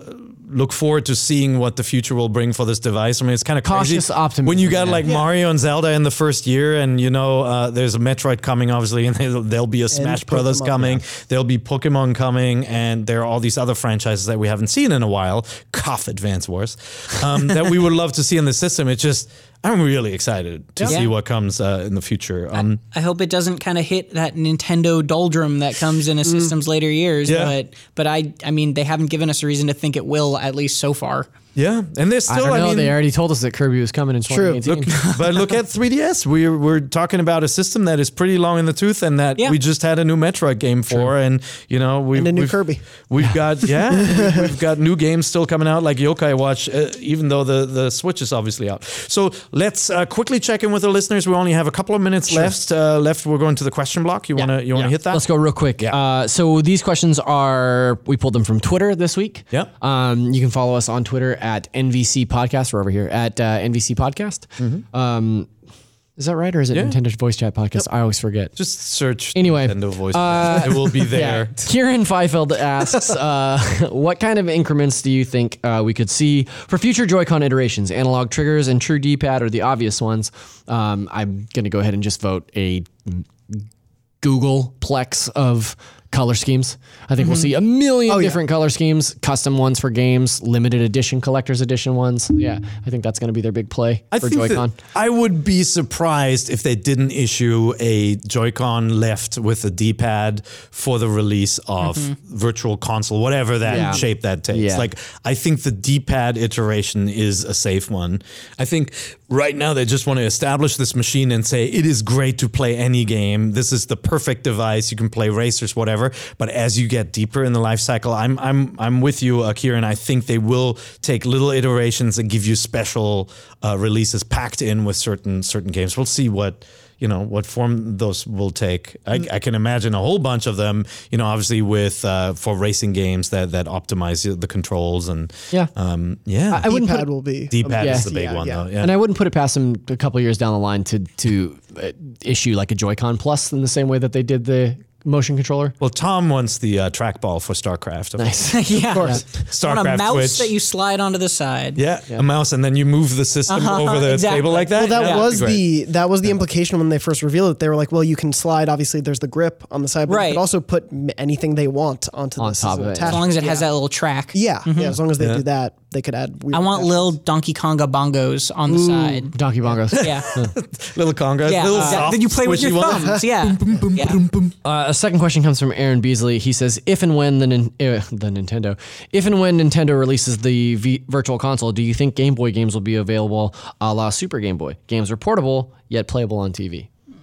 look forward to seeing what the future will bring for this device. I mean, it's kind of
Cautious
crazy.
optimism,
when you got
yeah.
like Mario and Zelda in the first year, and you know, uh, there's a Metroid coming, obviously, and there'll, there'll be a Smash Brothers
Pokemon,
coming. There'll be Pokemon coming, and there are all these other franchises that we haven't seen in a while. Cough, Advance Wars, um, that we would love to see in the system. It's just. I'm really excited to
Yeah.
see what comes uh, in the future. Um,
I hope it doesn't kind of hit that Nintendo doldrum that comes in a system's later years.
Yeah.
But but I I mean they haven't given us a reason to think it will at least so far.
Yeah, and there's
I
still.
don't know.
mean,
they already told us that Kirby was coming in
True.
2018.
Look, but look at 3DS. We're we're talking about a system that is pretty long in the tooth, and that
Yeah.
we just had a new Metroid game for, and you know we
And a new
we've,
Kirby.
We've got yeah, we- we've got new games still coming out like Yokai Watch, uh, even though the the Switch is obviously out. So let's uh, quickly check in with the listeners. We only have a couple of minutes left. Uh, left. We're going to the question block. You wanna you wanna
Yeah.
hit that?
Let's go real quick.
Yeah.
Uh, so these questions are we pulled them from Twitter this week.
Yeah.
Um, you can follow us on Twitter at NVC Podcast. We're over here at uh, NVC Podcast. Um, is that right, or is it
Mm-hmm. Yeah.
Nintendo Voice Chat Podcast? I always forget.
Just search
Anyway,
Nintendo Voice.
uh,
it will be there.
Kieran Feifeld asks, uh, what kind of increments do you think uh, we could see for future Joy-Con iterations? Analog triggers and true D-pad are the obvious ones. Um, I'm going to go ahead and just vote a googolplex of color schemes. I think we'll mm-hmm. see a million
Oh, yeah.
different color schemes, custom ones for games, limited edition collector's edition ones. Yeah, I think that's going to be their big play
I
for Joy-Con.
I would be surprised if they didn't issue a Joy-Con left with a D-pad for the release of mm-hmm. Virtual Console, whatever that
Yeah.
shape that takes.
Yeah.
Like, I think the D-pad iteration is a safe one. I think right now they just want to establish this machine and say it is great to play any game. This is the perfect device. You can play racers, whatever. But as you get deeper in the life cycle, I'm I'm I'm with you, uh, Kieran. I think they will take little iterations and give you special uh, releases packed in with certain certain games. We'll see what you know what form those will take. I, I can imagine a whole bunch of them. You know, obviously with uh, for racing games that that optimize the controls and
Yeah.
um, yeah.
I wouldn't put
D-pad will be
D-pad
Yeah.
is the big
Yeah,
one
yeah.
though. Yeah.
And I wouldn't put it past them a couple years down the line to to uh, issue like a Joy-Con Plus in the same way that they did the motion controller.
well, Tom wants the uh, trackball for StarCraft. of course.
Nice.
yeah. On a mouse
Switch.
that you slide onto the side.
Yeah, a mouse, and then you move the system over the
exactly.
table like that.
Well, that
Yeah,
was
that'd be great.
the that was the implication when they first revealed it. They were like, "Well, you can slide. Obviously, there's the grip on the side, but
Right.
you could also put anything they want onto
On
this
top
as
of it.
As long as it has that little track.
Yeah, yeah. As long as they do that, they could add. Weird
I want
attachments.
little Donkey Konga bongos on the side.
Donkey bongos.
Yeah.
little congas,
Yeah.
little
uh,
soft,
that you play with
squishy
your
ones.
thumbs. Yeah. yeah.
Uh, a second question comes from Aaron Beasley. He says, "If and when the nin- uh, the Nintendo, if and when Nintendo releases the v- Virtual Console, do you think Game Boy games will be available a la Super Game Boy? Games are portable yet playable on TV. I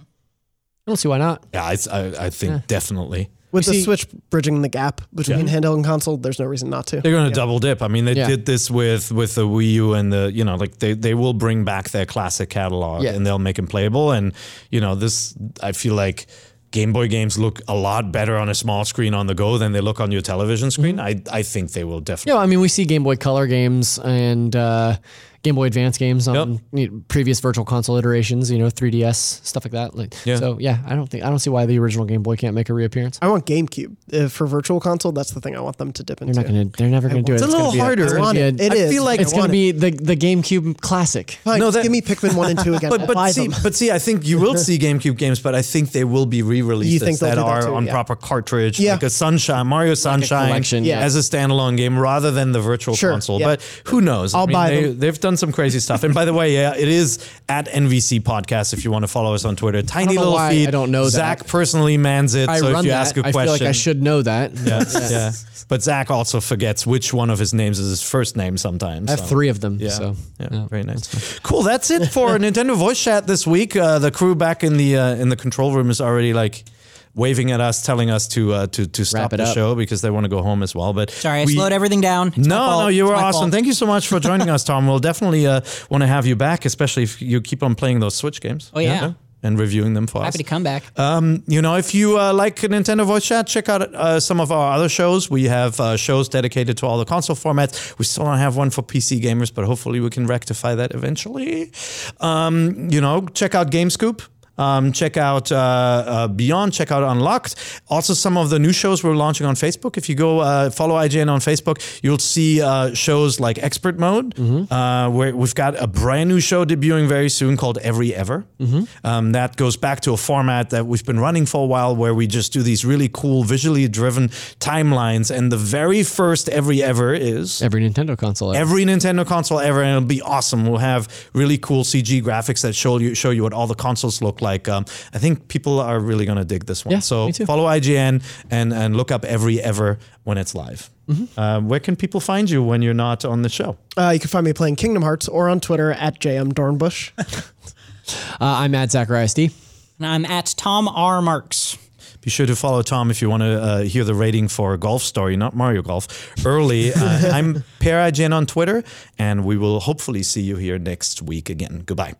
don't see why not.
Yeah, I, I, I think definitely.
with the
see-
Switch bridging the gap between handheld and console. There's no reason not to.
They're going to double dip. I mean, they
Yeah.
did this with with the Wii U and the you know like they they will bring back their classic catalog
Yeah.
and they'll make them playable. And you know this, I feel like. Game Boy games look a lot better on a small screen on the go than they look on your television screen. I, I think they will definitely.
Yeah, I mean, we see Game Boy Color games and uh, Game Boy Advance games on you know, previous Virtual Console iterations. You know, 3DS stuff like that. Like,
Yeah.
So yeah, I don't think I don't see why the original Game Boy can't make a reappearance.
I want GameCube uh, for Virtual Console. That's the thing I want them to dip into.
They're not gonna. They're never gonna do it.
It's a
gonna
little
be
harder.
it's
I
gonna
want
be
it.
a-
I feel like
It's
I
gonna
want
be the the GameCube classic.
Fine,
No, that-
give me Pikmin one and two again.
But but see,
them.
but see, I think you will see GameCube games, but I think they will be
You
re-releases
think
that
do that
are
too,
on
yeah.
proper cartridge,
Yeah.
like a Sunshine, Mario Sunshine,
collection,
yeah.
as a standalone game rather than the Virtual
Sure,
Console. But who knows?
I'll buy
they,
them.
They've done some crazy stuff. And by the way, yeah, it is at NVC Podcast if you want to follow us on Twitter. Tiny little
why
feed.
I don't know that.
Zach personally mans it,
I
so
run
if you
that.
ask a
I
question, I
feel like I should know that.
Yeah, yeah. But Zach also forgets which one of his names is his first name sometimes.
I have
so.
three of them.
Yeah,
So
yeah, very nice. Cool. That's it for Nintendo Voice Chat this week. Uh, the crew back in the uh, in the control room is already like waving at us, telling us to uh, to to stop the
up.
show because they want to go home as well. But
Sorry, I
we-
slowed everything down. It's
No, no, you
It's
were awesome.
fault.
Thank you so much for joining us, Tom. We'll definitely uh, want to have you back, especially if you keep on playing those Switch games.
Oh, yeah.
And reviewing them for us.
Happy to come back.
Um, you know, if you uh, like Nintendo Voice Chat, check out uh, some of our other shows. We have uh, shows dedicated to all the console formats. We still don't have one for PC gamers, but hopefully we can rectify that eventually. Um, you know, check out GameScoop. Um, check out uh, uh, Beyond, check out Unlocked. Also, some of the new shows we're launching on Facebook. If you go uh, follow IGN on Facebook, you'll see uh, shows like Expert Mode, uh, where we've got a brand new show debuting very soon called Every Ever. Um, that goes back to a format that we've been running for a while, where we just do these really cool, visually driven timelines. And the very first Every Ever is
every Nintendo console. ever.
every Nintendo console ever, and it'll be awesome. We'll have really cool CG graphics that show you show you what all the consoles look like. Like, um, I think people are really gonna dig this one.
Yeah,
so follow IGN and and look up every ever when it's live.
Mm-hmm.
Uh, where can people find you when you're not on the show?
Uh, you can find me playing Kingdom Hearts or on Twitter at JM Dornbush.
Uh, I'm at Zacharias D.
And I'm at Tom R. Marks.
Be sure to follow Tom if you want to uh, hear the rating for Golf Story, not Mario Golf, early. Uh, I'm Peer IGN on Twitter, and we will hopefully see you here next week again. Goodbye.